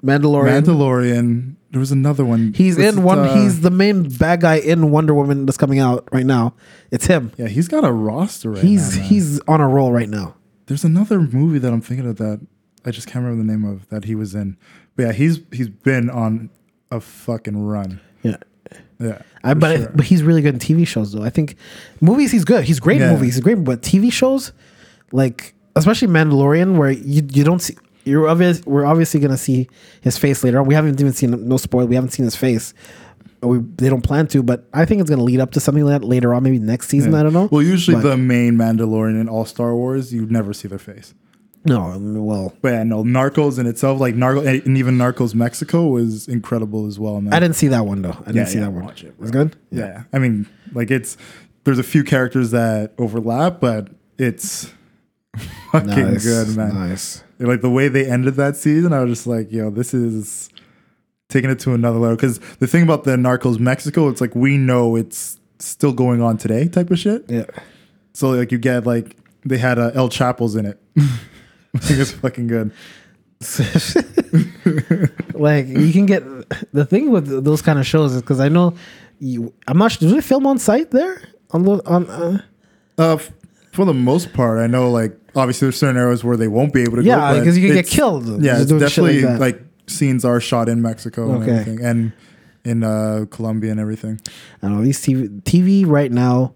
Mandalorian. Mandalorian. There was another one. he's Was in one. uh, he's the main bad guy in Wonder Woman that's coming out right now. It's him. yeah, he's got a roster right he's now. he's on a roll right now. There's another movie that I'm thinking of that I just can't remember the name of that he was in. But yeah, he's he's been on a fucking run. Yeah. Yeah. I, but, sure. but he's really good in TV shows though. I think movies he's good. He's great in movies. He's great, but TV shows, like especially Mandalorian, where you you don't see. You're obvious. We're obviously gonna see his face later on. We haven't even seen no spoil. We haven't seen his face. We, they don't plan to, but I think it's gonna lead up to something like that later on, maybe next season. I don't know. Well, usually But- the main Mandalorian in all Star Wars, you never see their face. No, well, But yeah, no, Narcos in itself, like Narco, and even Narcos Mexico was incredible as well, man. I didn't see that one though. I didn't Yeah, see yeah, that one. watch it, It's bro. good. yeah. I mean, like it's there's a few characters that overlap, but it's [LAUGHS] fucking Nice, good, man. Nice. Like the way they ended that season, I was just like, yo, this is taking it to another level. Because the thing about the Narcos Mexico, it's like we know it's still going on today, type of shit. Yeah. So like you get like they had uh, El Chapo's in it. [LAUGHS] [LAUGHS] I think it's fucking good. [LAUGHS] like you can get the thing with those kind of shows is because I know you. I'm not. sure. Do they film on site there on the on? Uh, Uh, f- for the most part, I know like obviously there's certain areas where they won't be able to. Yeah, because you can get killed Yeah, it's shit like definitely like, scenes are shot in Mexico and Okay. everything, and in uh, Colombia and everything. I don't know these TV TV right now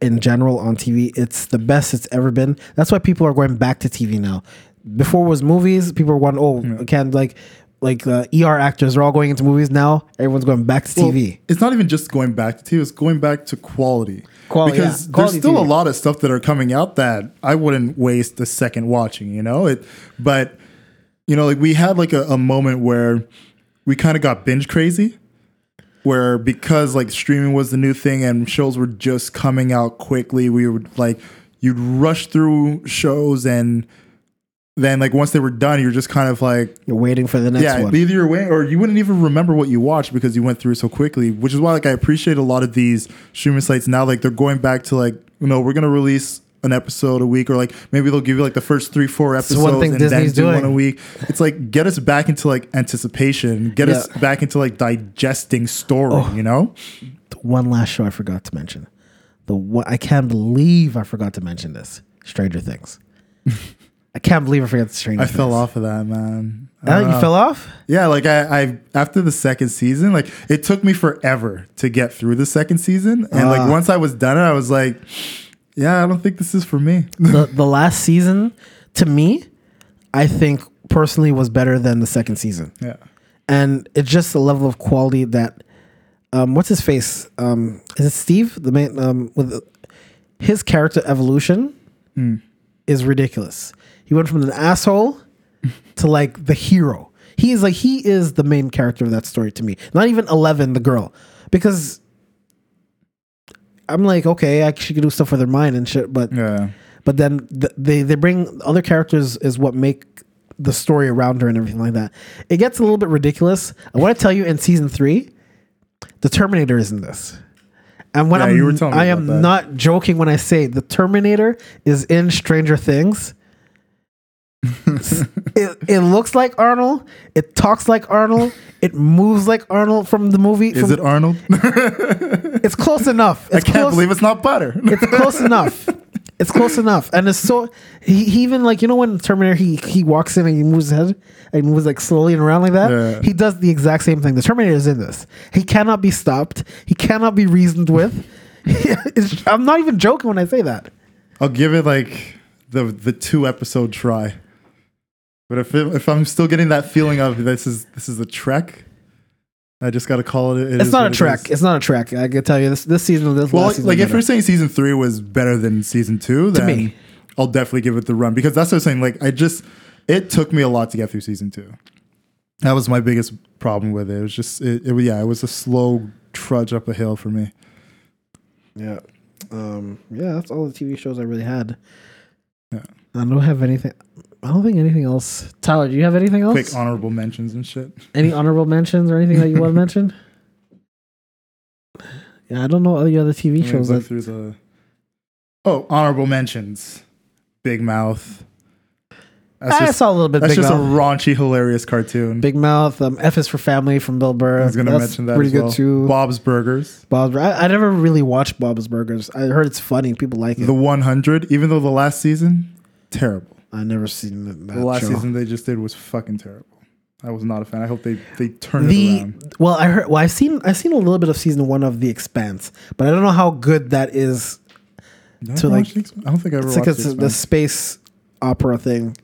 in general on TV. It's the best it's ever been. That's why people are going back to TV now. Before it was movies, people were going, oh, can like like uh, ER actors are all going into movies now. Everyone's going back to Well, TV. it's not even just going back to TV, it's going back to quality. Quality, because yeah. Quality there's still TV. a lot of stuff that are coming out that I wouldn't waste a second watching, you know? It but you know, like we had like a, a moment where we kind of got binge crazy. Where because like streaming was the new thing and shows were just coming out quickly, we would like you'd rush through shows and then like once they were done, you're just kind of like You're waiting for the next yeah, one. either you're away or you wouldn't even remember what you watched because you went through it so quickly. Which is why like I appreciate a lot of these streaming sites now. Like they're going back to like you know we're gonna release an episode a week or like maybe they'll give you like the first three four episodes thing and Disney's then do one a week. It's like get us back into like anticipation, get us back into like digesting story. Oh. You know, one last show I forgot to mention. The what I can't believe I forgot to mention this. Stranger Things. [LAUGHS] I can't believe I forgot Stranger Things. I Things. fell off of that man. Oh, you know. fell off? Yeah, like I, I after the second season, like it took me forever to get through the second season, and Ah. like once I was done, I was like, yeah, I don't think this is for me. [LAUGHS] the the last season, to me, I think personally was better than the second season. yeah, and it's just the level of quality that um what's his face? Um is it steve? The main um with his character evolution is ridiculous. He went from an asshole [LAUGHS] to like the hero. He is like he is the main character of that story to me. Not even 11 the girl. Because i'm like okay i she could do stuff with her mind and shit but yeah. but then th- they they bring other characters is what make the story around her and everything like that. It gets a little bit ridiculous. I want to tell you in season three, the Terminator is in this. And when Yeah, I'm, you were telling me I am that. not joking when I say the Terminator is in Stranger Things. It, it looks like Arnold. It talks like Arnold. It moves like Arnold from the movie. Is from- it Arnold? [LAUGHS] It's close enough. I It's can't close, believe it's not butter. it's close enough. It's close enough, and it's so he, he even like you know when Terminator he he walks in and he moves his head and moves like slowly and around like that. Yeah. He does the exact same thing. The Terminator is in this. He cannot be stopped. He cannot be reasoned with. [LAUGHS] I'm not even joking when I say that. I'll give it like the the two episode try. But if it, if I'm still getting that feeling of this is this is a trek, I just got to call it. it It's is not a trek. is. It's not a trek. I can tell you this this season. This Well, last like, season like if better. you're saying season three was better than season two, then me. I'll definitely give it the run because that's what I'm saying. Like I just, it took me a lot to get through season two. That was my biggest problem with it. It was just, it, it yeah, it was a slow trudge up a hill for me. Yeah. Um, yeah, that's all the TV shows I really had. Yeah. I don't have anything. I don't think anything else. Tyler, do you have anything else? Quick honorable mentions and shit. Any honorable mentions or anything that you want to [LAUGHS] mention? Yeah, I don't know any other TV shows look that. through the. Oh, honorable mentions. Big Mouth. That's I just, saw a little bit. that's Big just a raunchy, hilarious cartoon. Big Mouth. Um, F is for Family from Bill Burr. I was gonna mention that Pretty as good well. too. Bob's Burgers. Bob's. I, I never really watched Bob's Burgers. I heard it's funny. People like it. The 100, even though the last season, terrible. I never seen that, that The last show. season they just did was fucking terrible. I was not a fan. I hope they they turn it the around. well, I heard. Well, I've seen. I've seen a little bit of season one of The Expanse, but I don't know how good that is. To, like- The I don't think I ever It's watched like The a, the Expanse. space opera thing.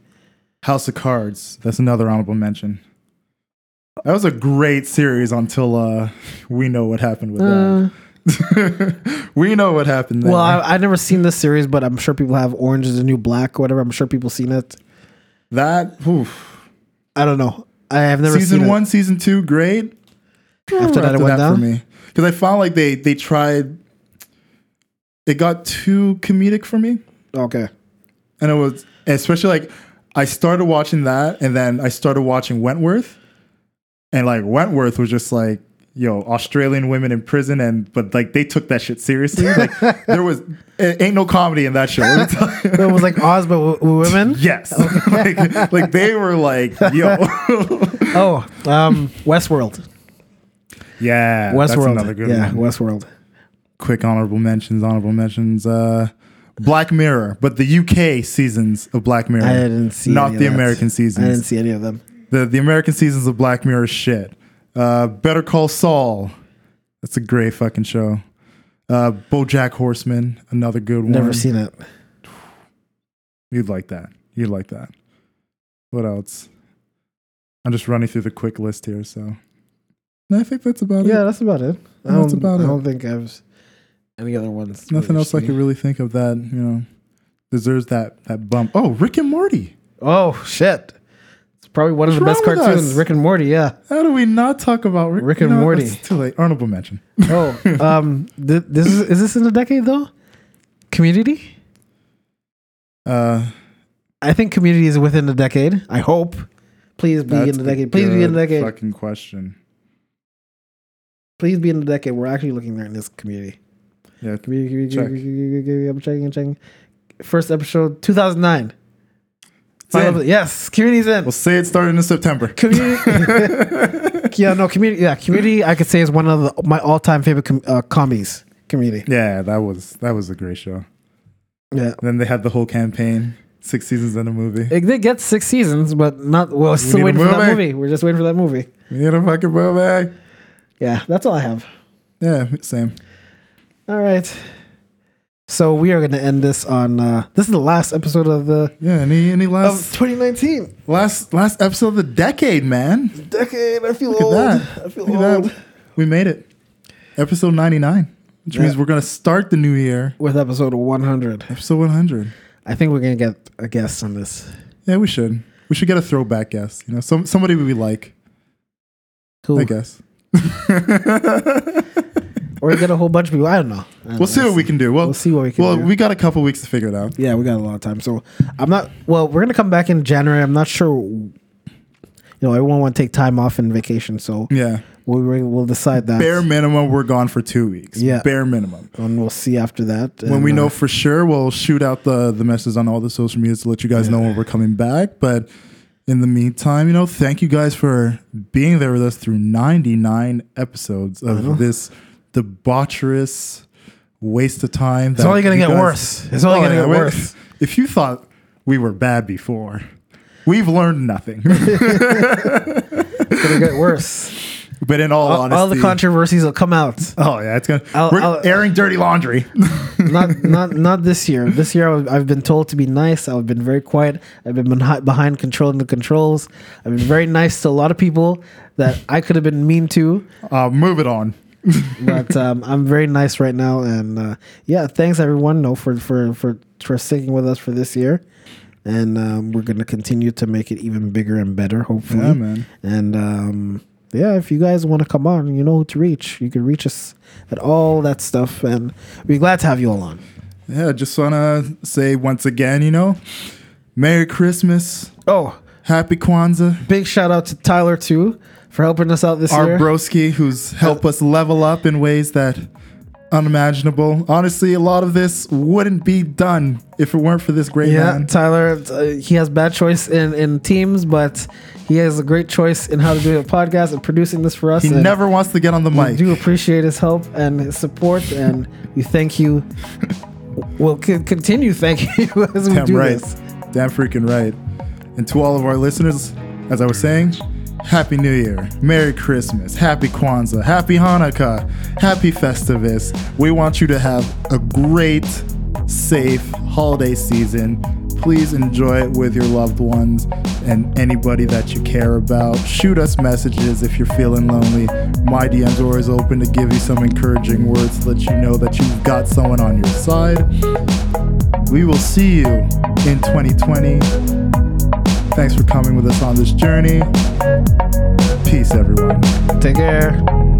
House of Cards. That's another honorable mention. That was a great series until uh, we know what happened with Uh, that. [LAUGHS] we know what happened there. well, I, I've never seen this series, but I'm sure people have Orange is the New Black or whatever. I'm sure people seen it. that oof. I don't know. I have never season one, season two, great. After that, it went for down? me because I found like they they tried. It got too comedic for me. Okay. and it was especially like I started watching that, and then I started watching Wentworth, and like Wentworth was just like yo Australian women in prison, and but like they took that shit seriously. Like [LAUGHS] there was it ain't no comedy in that show. Let me tell you. It was like Oz, but w- women. [LAUGHS] Yes, [LAUGHS] like, like they were like yo, Oh, um, Westworld. yeah, that's Westworld. another good yeah, one. Westworld. Quick honorable mentions, honorable mentions. Uh, Black Mirror, but the UK seasons of Black Mirror, I didn't see not the. American I didn't see any of them. The the American seasons of Black Mirror shit. Uh, Better Call Saul. That's a great fucking show. Uh, BoJack Horseman, another good one. Never seen it. You'd like that. You'd like that. What else? I'm just running through the quick list here, so. No, I think that's about it. Yeah, that's about it. I That's don't, about I it. don't think I've any other ones. Nothing else I could really think of that you know deserves that that bump. Oh, Rick and Morty. Oh shit! Probably one of the best cartoons. us? Rick and Morty. Yeah. How do we not talk about Rick, Rick and know, Morty. It's too late. Honorable mention. Oh, [LAUGHS] um, th- this is is this in the decade though? Community. Uh, I think Community is within the decade. I hope. Please be in the decade. Please be in the decade. Fucking question. Please be in the decade. We're actually looking there in this community. Yeah, Community, community, Check. community, community, I'm checking, I'm checking. First episode, 2009. Final- yes, Community's in. we'll say it started in September. Community. [LAUGHS] yeah, no, Community. Yeah, Community. I could say is one of the, my all-time favorite com- uh, comedies. Community. Yeah, that was that was a great show. Yeah. then they had the whole campaign, six seasons in a movie. It did get six seasons, but not. Well, still need a waiting for that movie. We're just waiting for that movie. You know, fucking movie. Yeah, that's all I have. Yeah, same. All right. So we are going to end this on. Uh, this is the last episode of the Yeah, any any of last 2019 last last episode of the decade, man. decade. I feel Look at old. that. I feel Look at old. that. We made it. Episode 99, which Yeah. means we're gonna start the new year. With episode 100, Episode 100. I think we're going to get a guest on this. Yeah, we should. We should get a throwback guest. You know, some somebody we like. Cool. I guess. [LAUGHS] Or get a whole bunch of people. I don't know. I don't We'll see what we can do. Well, We'll see what we can do. well, do. we got a couple weeks to figure it out. Yeah, we got a lot of time. So I'm not. Well, we're gonna come back in January. I'm not sure. You know, everyone want to take time off and vacation, so Yeah. we'll we'll decide that. Bare minimum, we're gone for two weeks. Yeah. Bare minimum. and we'll see after that. when And, we know uh, for sure, we'll shoot out the the messages on all the social medias to let you guys know when we're coming back. But in the meantime, you know, thank you guys for being there with us through 99 episodes of this debaucherous waste of time. it's only gonna get worse. It's only gonna get worse. If you thought we were bad before, we've learned nothing. [LAUGHS] It's gonna get worse. but in all, all, honesty, all the controversies will come out. Oh yeah, it's gonna. I'll- we're I'll- airing dirty laundry. [LAUGHS] not not not this year. This year I've been told to be nice. I've been very quiet. I've been behind controlling the controls. I've been very nice to a lot of people that I could have been mean to. uh, move it on. But um, I'm very nice right now, and uh, yeah, thanks everyone. No, for for for for sticking with us for this year, and um, we're gonna continue to make it even bigger and better, hopefully. Yeah, man. And um, yeah, if you guys want to come on, you know who to reach. You can reach us at all that stuff, and we're glad to have you all on. Yeah, just wanna say once again, you know, Merry Christmas, Oh, Happy Kwanzaa, big shout out to Tyler too for helping us out this our year. broski, who's helped us level up in ways that unimaginable. Honestly, a lot of this wouldn't be done if it weren't for this great yeah, man. Tyler, uh, he has bad choice in, in teams, but he has a great choice in how to do a podcast and producing this for us. He never wants to get on the we mic. do appreciate his help and his support, and we thank you. We'll c- continue thanking [LAUGHS] you as we Damn do right. this. Damn freaking right. And to all of our listeners, as I was saying, Happy New Year, Merry Christmas, Happy Kwanzaa, Happy Hanukkah, Happy Festivus. We want you to have a great, safe holiday season. Please enjoy it with your loved ones and anybody that you care about. Shoot us messages if you're feeling lonely. My DMs are always open to give you some encouraging words to let you know that you've got someone on your side. We will see you in 2020. Thanks for coming with us on this journey. Peace, everyone. Take care.